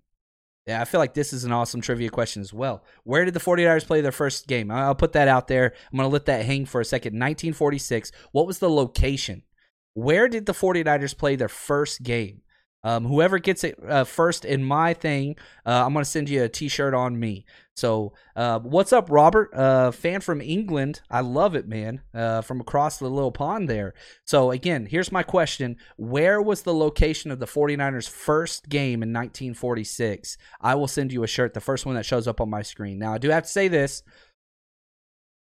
Yeah, I feel like this is an awesome trivia question as well. Where did the 49ers play their first game? I'll put that out there. I'm going to let that hang for a second. 1946. What was the location? Where did the 49ers play their first game? Um, whoever gets it uh, first in my thing, uh, I'm gonna send you a T-shirt on me. So, uh, what's up, Robert? Uh, fan from England. I love it, man. Uh, from across the little pond there. So again, here's my question: Where was the location of the 49ers' first game in 1946? I will send you a shirt, the first one that shows up on my screen. Now, I do have to say this: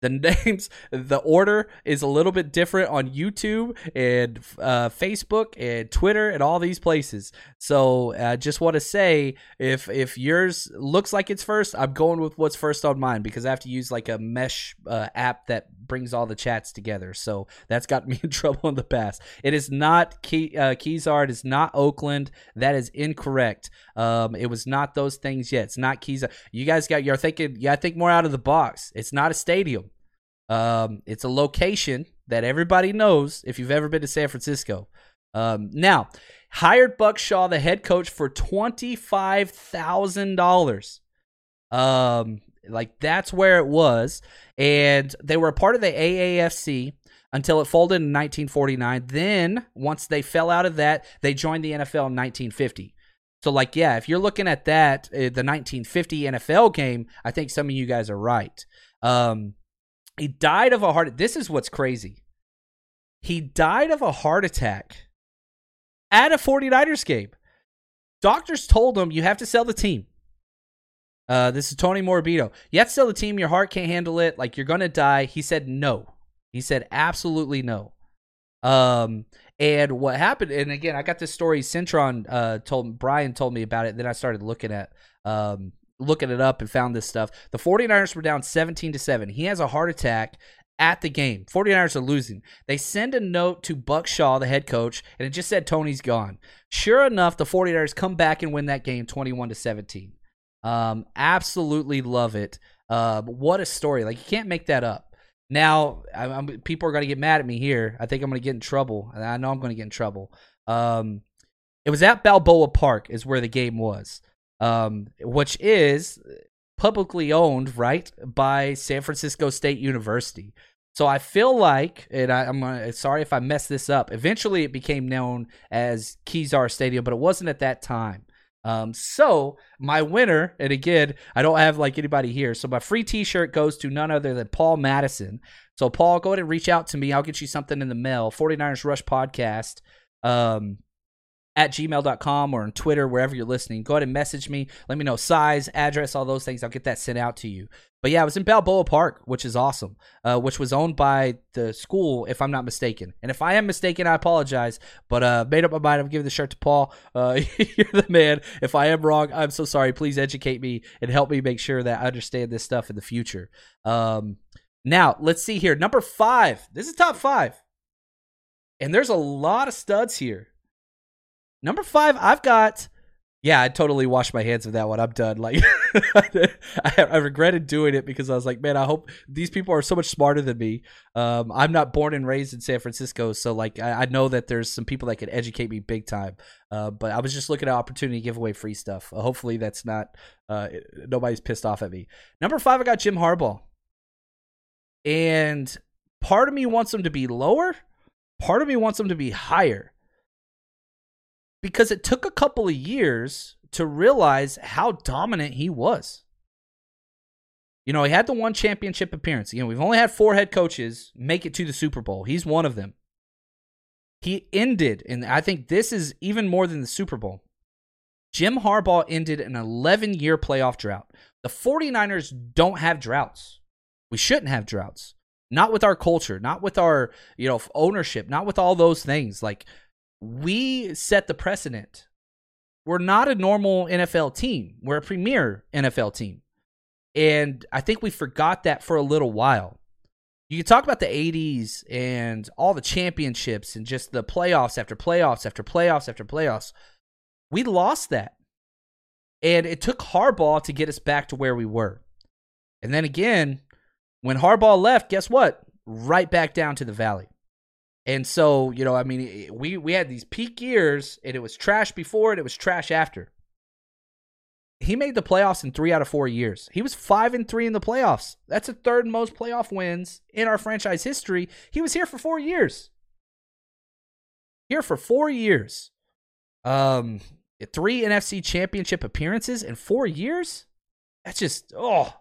the (laughs) names, the order is a little bit different on YouTube and uh, Facebook and Twitter and all these places. So I uh, just want to say, if if yours looks like it's first, I'm going with what's first on mine because I have to use like a mesh uh, app that brings all the chats together. So that's got (laughs) me in trouble in the past. It is not Key, uh, Kezar. It is not Oakland. That is incorrect. Um, it was not those things yet. It's not Kezar. You guys got you're thinking. Yeah, I think more out of the box. It's not a stadium. Um, it's a location that everybody knows if you've ever been to San Francisco. Um, now, hired Buck Shaw, the head coach, for twenty five thousand dollars. Um, Like that's where it was, and they were a part of the AAFC until it folded in 1949. Then once they fell out of that, they joined the NFL in 1950. So like yeah, if you're looking at that, uh, the 1950 NFL game, I think some of you guys are right. Um, he died of a heart. This is what's crazy. He died of a heart attack at a 49ers game. Doctors told him you have to sell the team. Uh, this is Tony Morabito. To sell the team. Your heart can't handle it. Like you're gonna die. He said no. He said absolutely no. Um, and what happened? And again, I got this story. Centron uh told Brian told me about it. Then I started looking at um looking it up and found this stuff. The 49ers were down 17 to 7. He has a heart attack at the game. 49ers are losing. They send a note to Buck Shaw, the head coach, and it just said Tony's gone. Sure enough, the 49ers come back and win that game 21 to 17. Um, absolutely love it. Uh, what a story. Like you can't make that up. Now, I, I'm, people are to get mad at me here. I think I'm to get in trouble. I know I'm to get in trouble. Um, it was at Balboa Park is where the game was, um, which is publicly owned, right, by San Francisco State University. So I feel like, and I, am gonna, sorry if I messed this up. Eventually, it became known as Kezar Stadium, but it wasn't at that time. Um, so my winner, and again, I don't have like anybody here, so my free T-shirt goes to none other than Paul Madison. So Paul, go ahead and reach out to me. I'll get you something in the mail. 49ers Rush Podcast. Um, at gmail.com or on Twitter, wherever you're listening. Go ahead and message me. Let me know size, address, all those things. I'll get that sent out to you. But yeah, I was in Balboa Park, which is awesome, uh, which was owned by the school, if I'm not mistaken. And if I am mistaken, I apologize. But uh, made up my mind. I'm giving the shirt to Paul. Uh, (laughs) you're the man. If I am wrong, I'm so sorry. Please educate me and help me make sure that I understand this stuff in the future. Um, now, let's see here. Number five. This is top five. And there's a lot of studs here. Number five, I've got. Yeah, I totally washed my hands of that one. I'm done. Like, (laughs) I, I, regretted doing it because I was like, man, I hope these people are so much smarter than me. Um, I'm not born and raised in San Francisco, so like, I, I, know that there's some people that can educate me big time. Uh, but I was just looking at opportunity to give away free stuff. Uh, hopefully, that's not uh, nobody's pissed off at me. Number five, I got Jim Harbaugh, and part of me wants him to be lower. Part of me wants him to be higher because it took a couple of years to realize how dominant he was. You know, he had the one championship appearance. You know, we've only had four head coaches make it to the Super Bowl. He's one of them. He ended, and I think this is even more than the Super Bowl. Jim Harbaugh ended an 11 year playoff drought. The 49ers don't have droughts. We shouldn't have droughts. Not with our culture, not with our, you know, ownership, not with all those things. Like we set the precedent. We're not a normal NFL team. We're a premier NFL team. And I think we forgot that for a little while. You can talk about the 80s and all the championships and just the playoffs after playoffs after playoffs after playoffs. We lost that. And it took Harbaugh to get us back to where we were. And then again, when Harbaugh left, guess what? Right back down to the valley. And so, you know, I mean, we we had these peak years, and it was trash before, and it was trash after. He made the playoffs in three out of four years. He was five and three in the playoffs. That's the third most playoff wins in our franchise history. He was here for four years. Here for four years. Um, three NFC championship appearances in four years. That's just oh,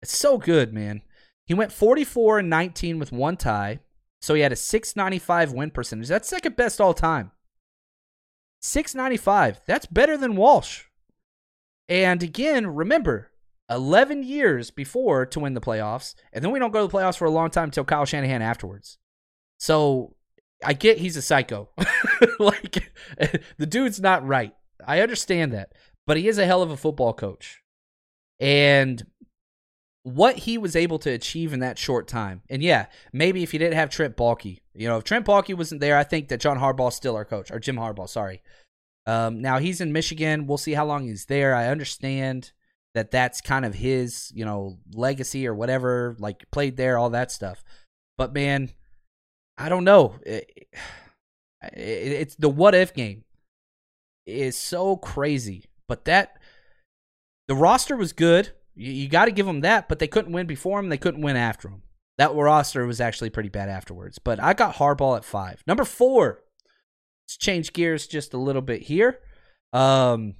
it's so good, man. He went 44 and 19 with one tie. So he had a 695 win percentage. That's second best all time. 695. That's better than Walsh. And again, remember, 11 years before to win the playoffs. And then we don't go to the playoffs for a long time until Kyle Shanahan afterwards. So I get he's a psycho. (laughs) like, the dude's not right. I understand that. But he is a hell of a football coach. And what he was able to achieve in that short time. And yeah, maybe if you didn't have Trent Baalke, you know, if Trent Baalke wasn't there, I think that John Harbaugh's still our coach, or Jim Harbaugh, sorry. Um, now he's in Michigan. We'll see how long he's there. I understand that that's kind of his, you know, legacy or whatever, like played there, all that stuff. But man, I don't know. It, it, it's the what if game is so crazy. But that the roster was good You, you got to give them that, but they couldn't win before him. They couldn't win after him. That roster was actually pretty bad afterwards. But I got Harbaugh at five. Number four. Let's change gears just a little bit here. Um,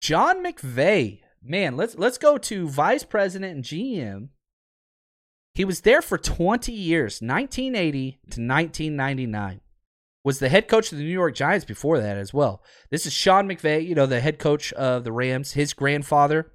John McVay. Man, let's let's go to vice president and GM. He was there for 20 years, 1980 to 1999. Was the head coach of the New York Giants before that as well. This is Sean McVay, you know, the head coach of the Rams. His grandfather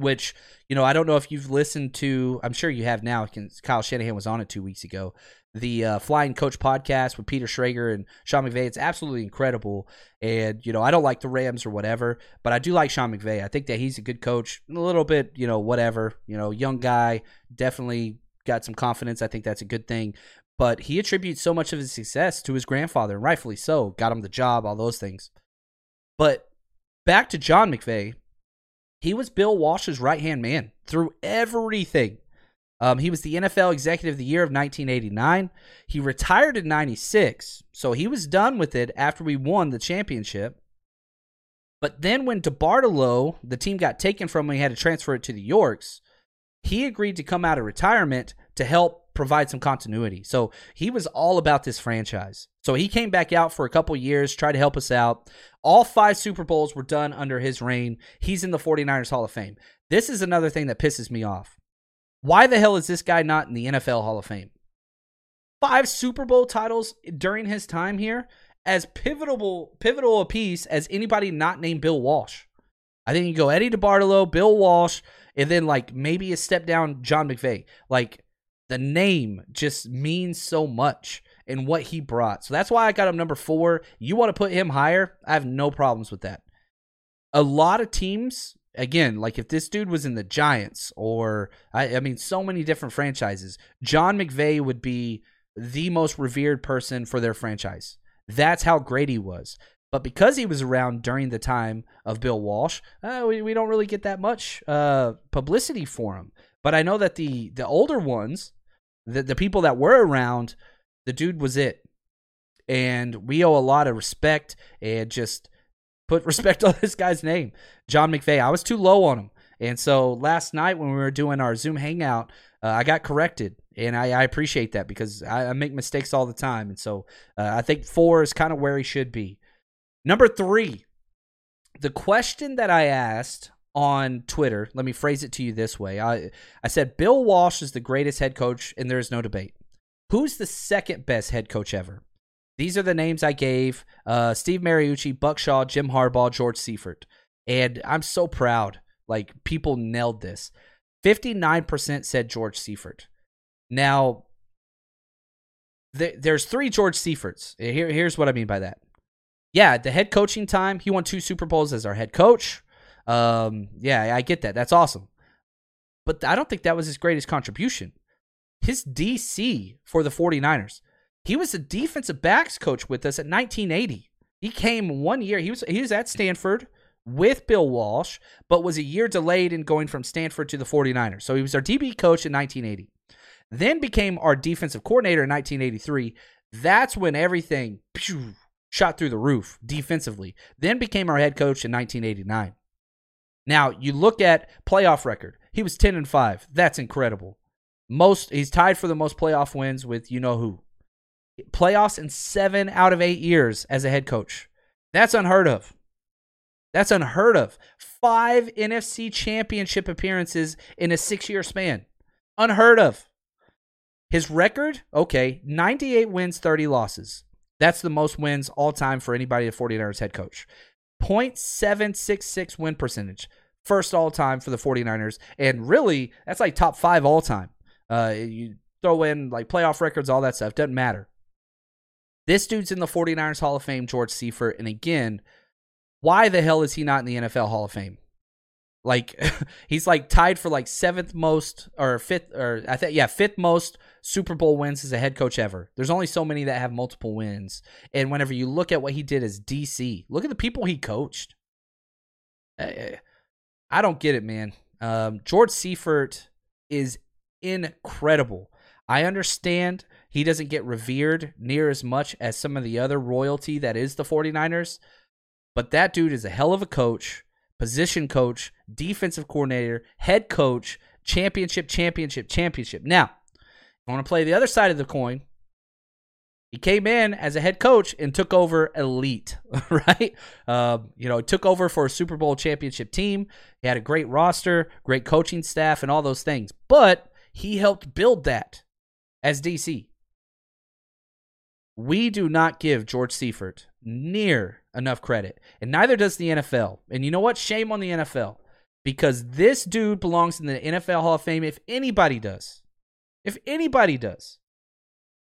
which you know I don't know if you've listened to. I'm sure you have now. Kyle Shanahan was on it two weeks ago. The uh, Flying Coach podcast with Peter Schrager and Sean McVay. It's absolutely incredible. And you know I don't like the Rams or whatever, but I do like Sean McVay. I think that he's a good coach. A little bit, you know, whatever. You know, young guy, definitely got some confidence. I think that's a good thing. But he attributes so much of his success to his grandfather, and rightfully so. Got him the job, all those things. But back to John McVay he was Bill Walsh's right hand man through everything. Um, he was the NFL Executive of the Year of 1989. He retired in 96, so he was done with it after we won the championship. But then when DeBartolo, the team got taken from him, he had to transfer it to the Yorks. He agreed to come out of retirement to help provide some continuity. So he was all about this franchise. So he came back out for a couple years, tried to help us out. All five Super Bowls were done under his reign. He's in the 49ers Hall of Fame. This is another thing that pisses me off. Why the hell is this guy not in the NFL Hall of Fame? Five Super Bowl titles during his time here, as pivotal pivotal a piece as anybody not named Bill Walsh. I think you go Eddie DeBartolo, Bill Walsh, and then like maybe a step down John McVay. Like the name just means so much and what he brought. So that's why I got him number four. You want to put him higher? I have no problems with that. A lot of teams, again, like if this dude was in the Giants or I, I mean, so many different franchises, John McVay would be the most revered person for their franchise. That's how great he was. But because he was around during the time of Bill Walsh, uh, we, we don't really get that much uh, publicity for him. But I know that the the older ones, the the people that were around, the dude was it. And we owe a lot of respect and just put (laughs) respect on this guy's name, John McVay. I was too low on him. And so last night when we were doing our Zoom hangout, uh, I got corrected. And I, I appreciate that because I, I, make mistakes all the time. And so uh, I think four is kind of where he should be. Number three, the question that I asked on Twitter. Let me phrase it to you this way. I I said Bill Walsh is the greatest head coach, and there is no debate. Who's the second best head coach ever? These are the names I gave: uh, Steve Mariucci, Buck Shaw, Jim Harbaugh, George Seifert. And I'm so proud. Like people nailed this. Fifty nine percent said George Seifert. Now, th- there's three George Seiferts. Here, here's what I mean by that. Yeah, the head coaching time, he won two Super Bowls as our head coach. Um, yeah, I get that. That's awesome. But I don't think that was his greatest contribution. His DC for the 49ers, he was a defensive backs coach with us at 1980. He came one year. He was he was at Stanford with Bill Walsh, but was a year delayed in going from Stanford to the 49ers. So he was our DB coach in 1980. Then became our defensive coordinator in 1983. That's when everything pew, shot through the roof defensively. Then became our head coach in 1989. Now, you look at playoff record. He was 10 and 5. That's incredible. Most he's tied for the most playoff wins with you know who. Playoffs in 7 out of 8 years as a head coach. That's unheard of. That's unheard of. 5 NFC championship appearances in a 6-year span. Unheard of. His record, okay, 98 wins, 30 losses. That's the most wins all time for anybody at 49ers head coach. 0.766 win percentage. First all time for the 49ers. And really, that's like top five all time. Uh, you throw in like playoff records, all that stuff. Doesn't matter. This dude's in the 49ers Hall of Fame, George Seifert. And again, why the hell is he not in the NFL Hall of Fame? Like (laughs) he's like tied for like seventh most or fifth or I think yeah fifth most Super Bowl wins as a head coach ever. There's only so many that have multiple wins. And whenever you look at what he did as DC, look at the people he coached. I don't get it, man. Um, George Seifert is incredible. I understand he doesn't get revered near as much as some of the other royalty that is the 49ers, but that dude is a hell of a coach position coach, defensive coordinator, head coach, championship, championship, championship. Now, I want to play the other side of the coin. He came in as a head coach and took over elite, (laughs) right? Um, you know, took over for a Super Bowl championship team. He had a great roster, great coaching staff, and all those things. But he helped build that as DC. We do not give George Seifert near enough credit, and neither does the NFL. And you know what? Shame on the NFL because this dude belongs in the NFL Hall of Fame if anybody does. If anybody does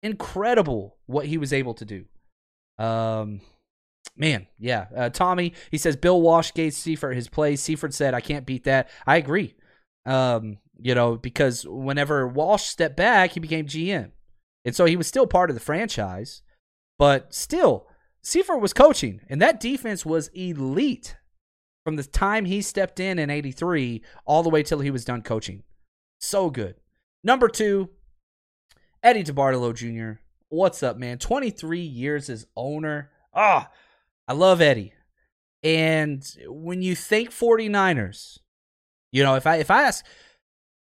incredible what he was able to do. Um, man, yeah. Uh, Tommy, he says Bill Walsh gave Seifert his plays. Seifert said, "I can't beat that." I agree. Um, you know, because whenever Walsh stepped back, he became GM, and so he was still part of the franchise, but still, Seifert was coaching, and that defense was elite from the time he stepped in in '83 all the way till he was done coaching. So good. Number two, Eddie DeBartolo Jr. What's up, man? 23 years as owner. Ah, oh, I love Eddie. And when you think 49ers, you know, if I if I ask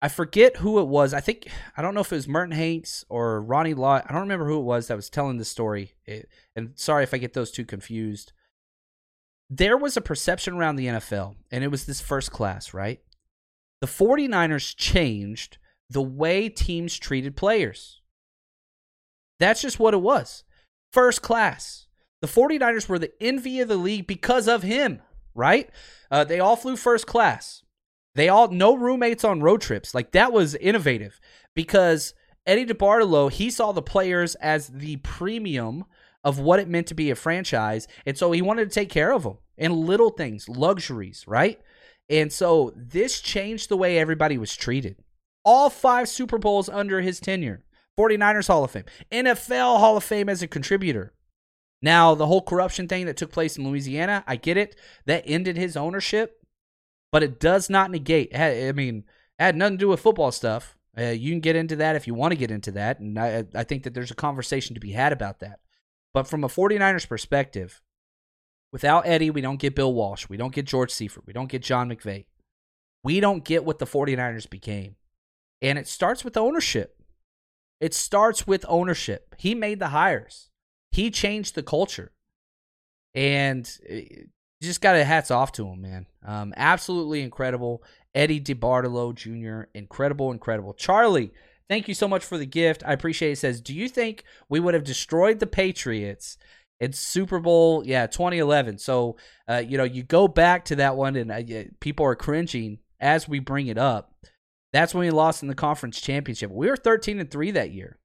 I forget who it was. I think I don't know if it was Merton Hanks or Ronnie Lott. I don't remember who it was that was telling the story. It, and sorry if I get those two confused. There was a perception around the NFL, and it was this first class, right? The 49ers changed the way teams treated players. That's just what it was. First class. The 49ers were the envy of the league because of him, right? Uh, they all flew first class. They all, no roommates on road trips. Like that was innovative because Eddie DeBartolo, he saw the players as the premium of what it meant to be a franchise. And so he wanted to take care of them and little things, luxuries, right? And so this changed the way everybody was treated. All five Super Bowls under his tenure. 49ers Hall of Fame, NFL Hall of Fame as a contributor. Now, the whole corruption thing that took place in Louisiana, I get it. That ended his ownership, but it does not negate. I mean, it had nothing to do with football stuff. Uh, you can get into that if you want to get into that. And I, I think that there's a conversation to be had about that. But from a 49ers perspective, without Eddie, we don't get Bill Walsh. We don't get George Seifert. We don't get John McVay. We don't get what the 49ers became. And it starts with ownership. It starts with ownership. He made the hires. He changed the culture. And just got a hats off to him, man. Um, absolutely incredible. Eddie DeBartolo Jr., incredible, incredible. Charlie, thank you so much for the gift. I appreciate it. Says, do you think we would have destroyed the Patriots in Super Bowl, yeah, 2011? So, uh, you know, you go back to that one, and uh, people are cringing as we bring it up. That's when we lost in the conference championship. We were 13 and 3 that year.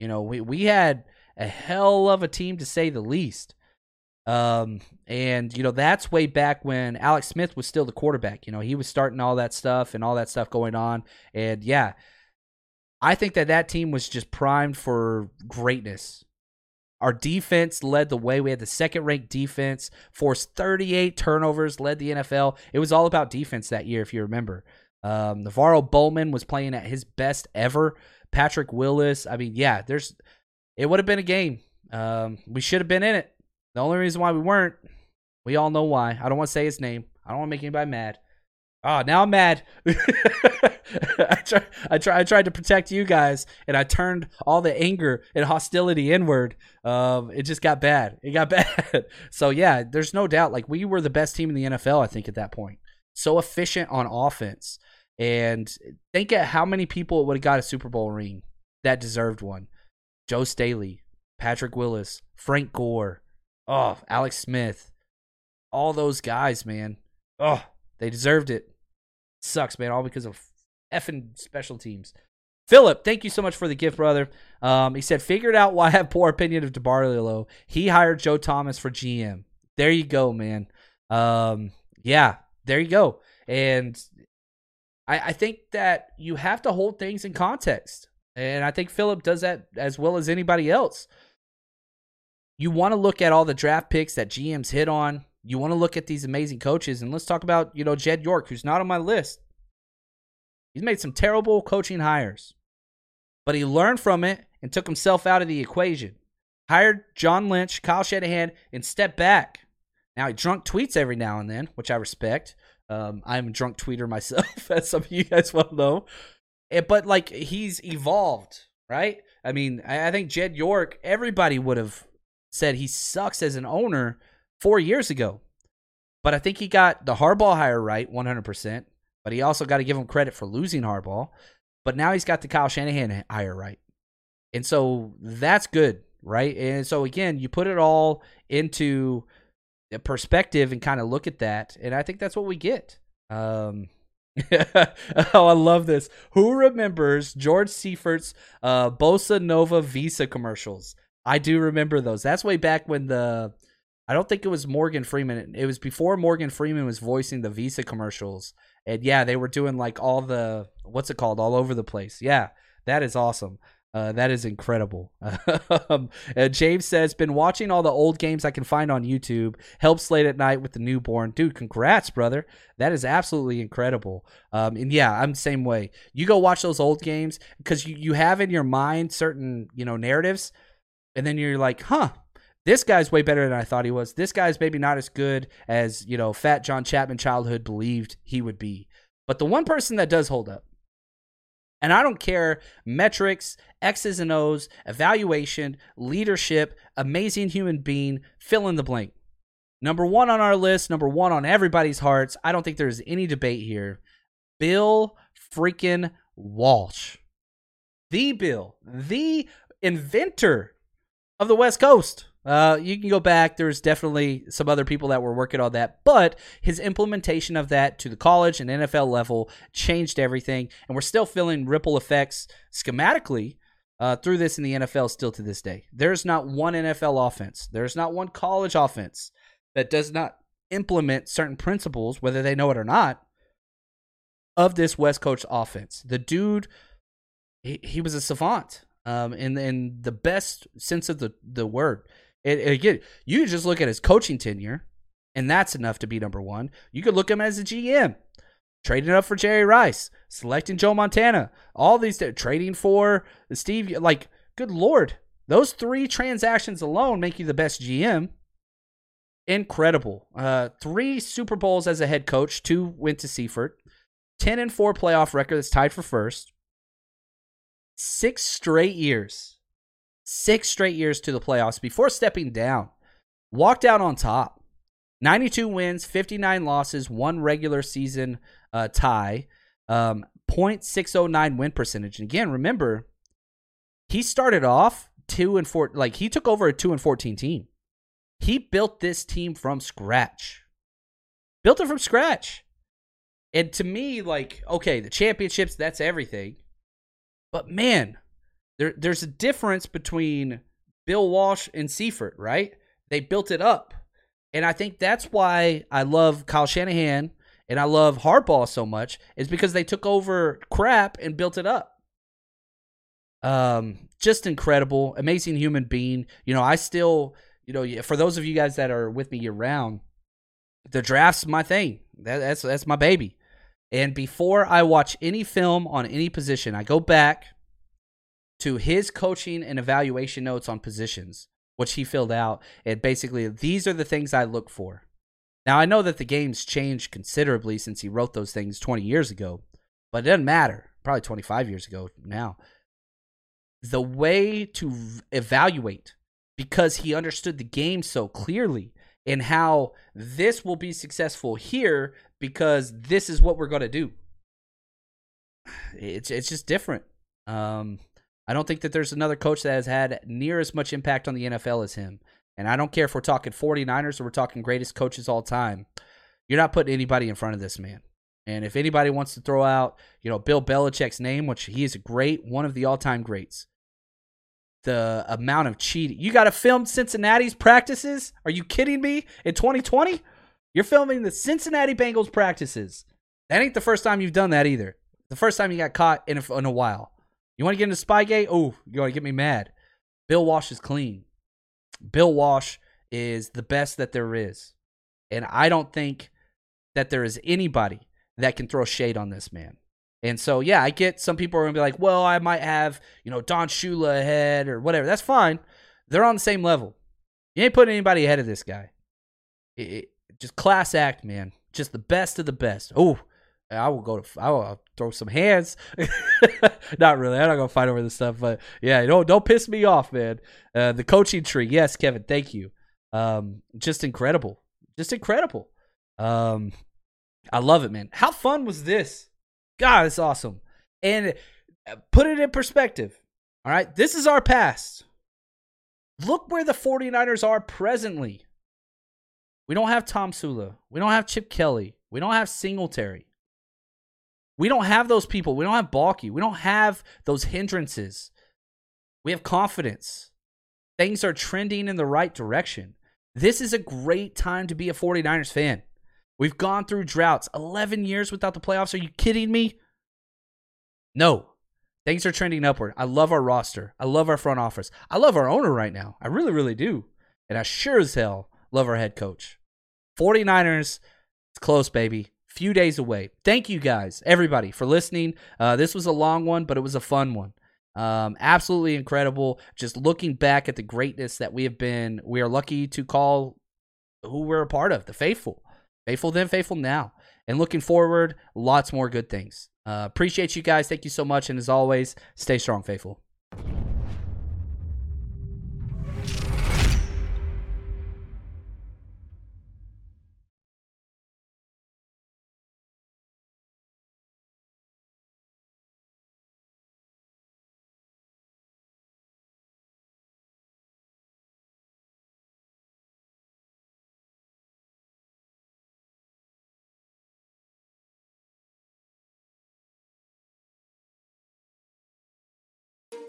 You know, we, we had a hell of a team to say the least. Um, and you know, that's way back when Alex Smith was still the quarterback. You know, he was starting all that stuff and all that stuff going on. And yeah, I think that that team was just primed for greatness. Our defense led the way. We had the second ranked defense, forced 38 turnovers, led the NFL. It was all about defense that year, if you remember. Um, NaVorro Bowman was playing at his best ever. Patrick Willis. I mean, yeah, there's. It would have been a game. Um, we should have been in it. The only reason why we weren't, we all know why. I don't want to say his name. I don't want to make anybody mad. Oh, now I'm mad. (laughs) I, try, I, try, I tried to protect you guys, and I turned all the anger and hostility inward. Um, it just got bad. It got (laughs) bad. so yeah, there's no doubt. Like we were the best team in the NFL, I think, at that point. So efficient on offense. And think of how many people would have got a Super Bowl ring that deserved one. Joe Staley, Patrick Willis, Frank Gore, oh, Alex Smith. All those guys, man. Oh, they deserved it. Sucks, man, all because of effing special teams. Philip, thank you so much for the gift, brother. Um, he said, figured out why I have poor opinion of DeBartolo. He hired Joe Thomas for GM. There you go, man. Um, yeah, there you go. And I, I think that you have to hold things in context. And I think Philip does that as well as anybody else. You want to look at all the draft picks that GMs hit on. You want to look at these amazing coaches. And let's talk about, you know, Jed York, who's not on my list. He's made some terrible coaching hires, but he learned from it and took himself out of the equation. Hired John Lynch, Kyle Shanahan, and stepped back. Now he drunk tweets every now and then, which I respect. Um, I'm a drunk tweeter (laughs) myself, as some of you guys well know. Eh, But like he's evolved, right? I mean, I I think Jed York, everybody would have said he sucks as an owner four years ago. But I think he got the Harbaugh hire right 100%. But he also got to give him credit for losing Harbaugh. But now he's got the Kyle Shanahan hire right. And so that's good, right? And so again, you put it all into perspective and kind of look at that. And I think that's what we get. Um, (laughs) oh, I love this. Who remembers George Seifert's uh, Bossa Nova Visa commercials? I do remember those. That's way back when the I don't think it was Morgan Freeman. It was before Morgan Freeman was voicing the Visa commercials. And yeah, they were doing like all the what's it called all over the place. Yeah, that is awesome. Uh, that is incredible. (laughs) um, uh, James says, been watching all the old games I can find on YouTube. Helps late at night with the newborn. Dude, congrats, brother. That is absolutely incredible. Um, and yeah, I'm the same way. You go watch those old games because you, you have in your mind certain, you know, narratives. And then you're like, huh, this guy's way better than I thought he was. This guy's maybe not as good as, you know, fat John Chapman childhood believed he would be. But the one person that does hold up, and I don't care metrics, X's and O's, evaluation, leadership, amazing human being, fill in the blank. Number one on our list, number one on everybody's hearts. I don't think there's any debate here. Bill freaking Walsh. The Bill, the inventor of the West Coast. Uh, you can go back. There's definitely some other people that were working on that, but his implementation of that to the college and NFL level changed everything, and we're still feeling ripple effects schematically uh, through this in the NFL still to this day. There's not one NFL offense, there's not one college offense that does not implement certain principles, whether they know it or not, of this West Coast offense. The dude, he, he was a savant um, in in the best sense of the the word. Again, you just look at his coaching tenure, and that's enough to be number one. You could look at him as a GM, trading up for Jerry Rice, selecting Joe Montana, all these trading for Steve. Like, good lord, those three transactions alone make you the best GM. Incredible. Uh, three Super Bowls as a head coach. Two went to Seifert. Ten and four playoff record that's tied for first. Six straight years six straight years to the playoffs before stepping down. Walked out on top. 92 wins, 59 losses, one regular season uh, tie, um, 0.609 win percentage. And again, remember, he started off two and four, like he took over a two and 14 team. He built this team from scratch. Built it from scratch. And to me, like, okay, the championships, that's everything. But man, there there's a difference between Bill Walsh and Seifert, right? They built it up. And I think that's why I love Kyle Shanahan and I love Harbaugh so much is because they took over crap and built it up. Um, just incredible, amazing human being. You know, I still, you know, for those of you guys that are with me year round, the draft's my thing. That, that's that's my baby. And before I watch any film on any position, I go back to his coaching and evaluation notes on positions, which he filled out. And basically, these are the things I look for. Now, I know that the game's changed considerably since he wrote those things 20 years ago, but it doesn't matter. Probably 25 years ago now. The way to evaluate, because he understood the game so clearly and how this will be successful here because this is what we're going to do. It's it's just different. Um, I don't think that there's another coach that has had near as much impact on the NFL as him. And I don't care if we're talking 49ers or we're talking greatest coaches all time. You're not putting anybody in front of this man. And if anybody wants to throw out, you know, Bill Belichick's name, which he is a great, one of the all-time greats. The amount of cheating. You got to film Cincinnati's practices? Are you kidding me? In 2020? You're filming the Cincinnati Bengals practices. That ain't the first time you've done that either. The first time you got caught in a, in a while. You want to get into Spygate? Oh, you want to get me mad. Bill Walsh is clean. Bill Walsh is the best that there is. And I don't think that there is anybody that can throw shade on this man. And so, yeah, I get some people are going to be like, well, I might have, you know, Don Shula ahead or whatever. That's fine. They're on the same level. You ain't putting anybody ahead of this guy. It, it, just class act, man. just the best of the best. Oh, I will go to I will throw some hands. (laughs) not really. I'm not gonna fight over this stuff, but yeah, don't don't piss me off, man. Uh, the coaching tree, yes, Kevin, thank you. Um, just incredible, just incredible. Um, I love it, man. How fun was this? God, it's awesome. And uh, put it in perspective. All right, this is our past. Look where the 49ers are presently. We don't have Tomsula. We don't have Chip Kelly. We don't have Singletary. We don't have those people. We don't have Baalke. We don't have those hindrances. We have confidence. Things are trending in the right direction. This is a great time to be a 49ers fan. We've gone through droughts. 11 years without the playoffs. Are you kidding me? No. Things are trending upward. I love our roster. I love our front office. I love our owner right now. I really, really do. And I sure as hell love our head coach. 49ers, it's close, baby. Few days away. Thank you guys, everybody, for listening. Uh, this was a long one, but it was a fun one. Um, absolutely incredible. Just looking back at the greatness that we have been, we are lucky to call who we're a part of, the faithful. Faithful then, faithful now. And looking forward, lots more good things. Uh, appreciate you guys. Thank you so much. And as always, stay strong, faithful.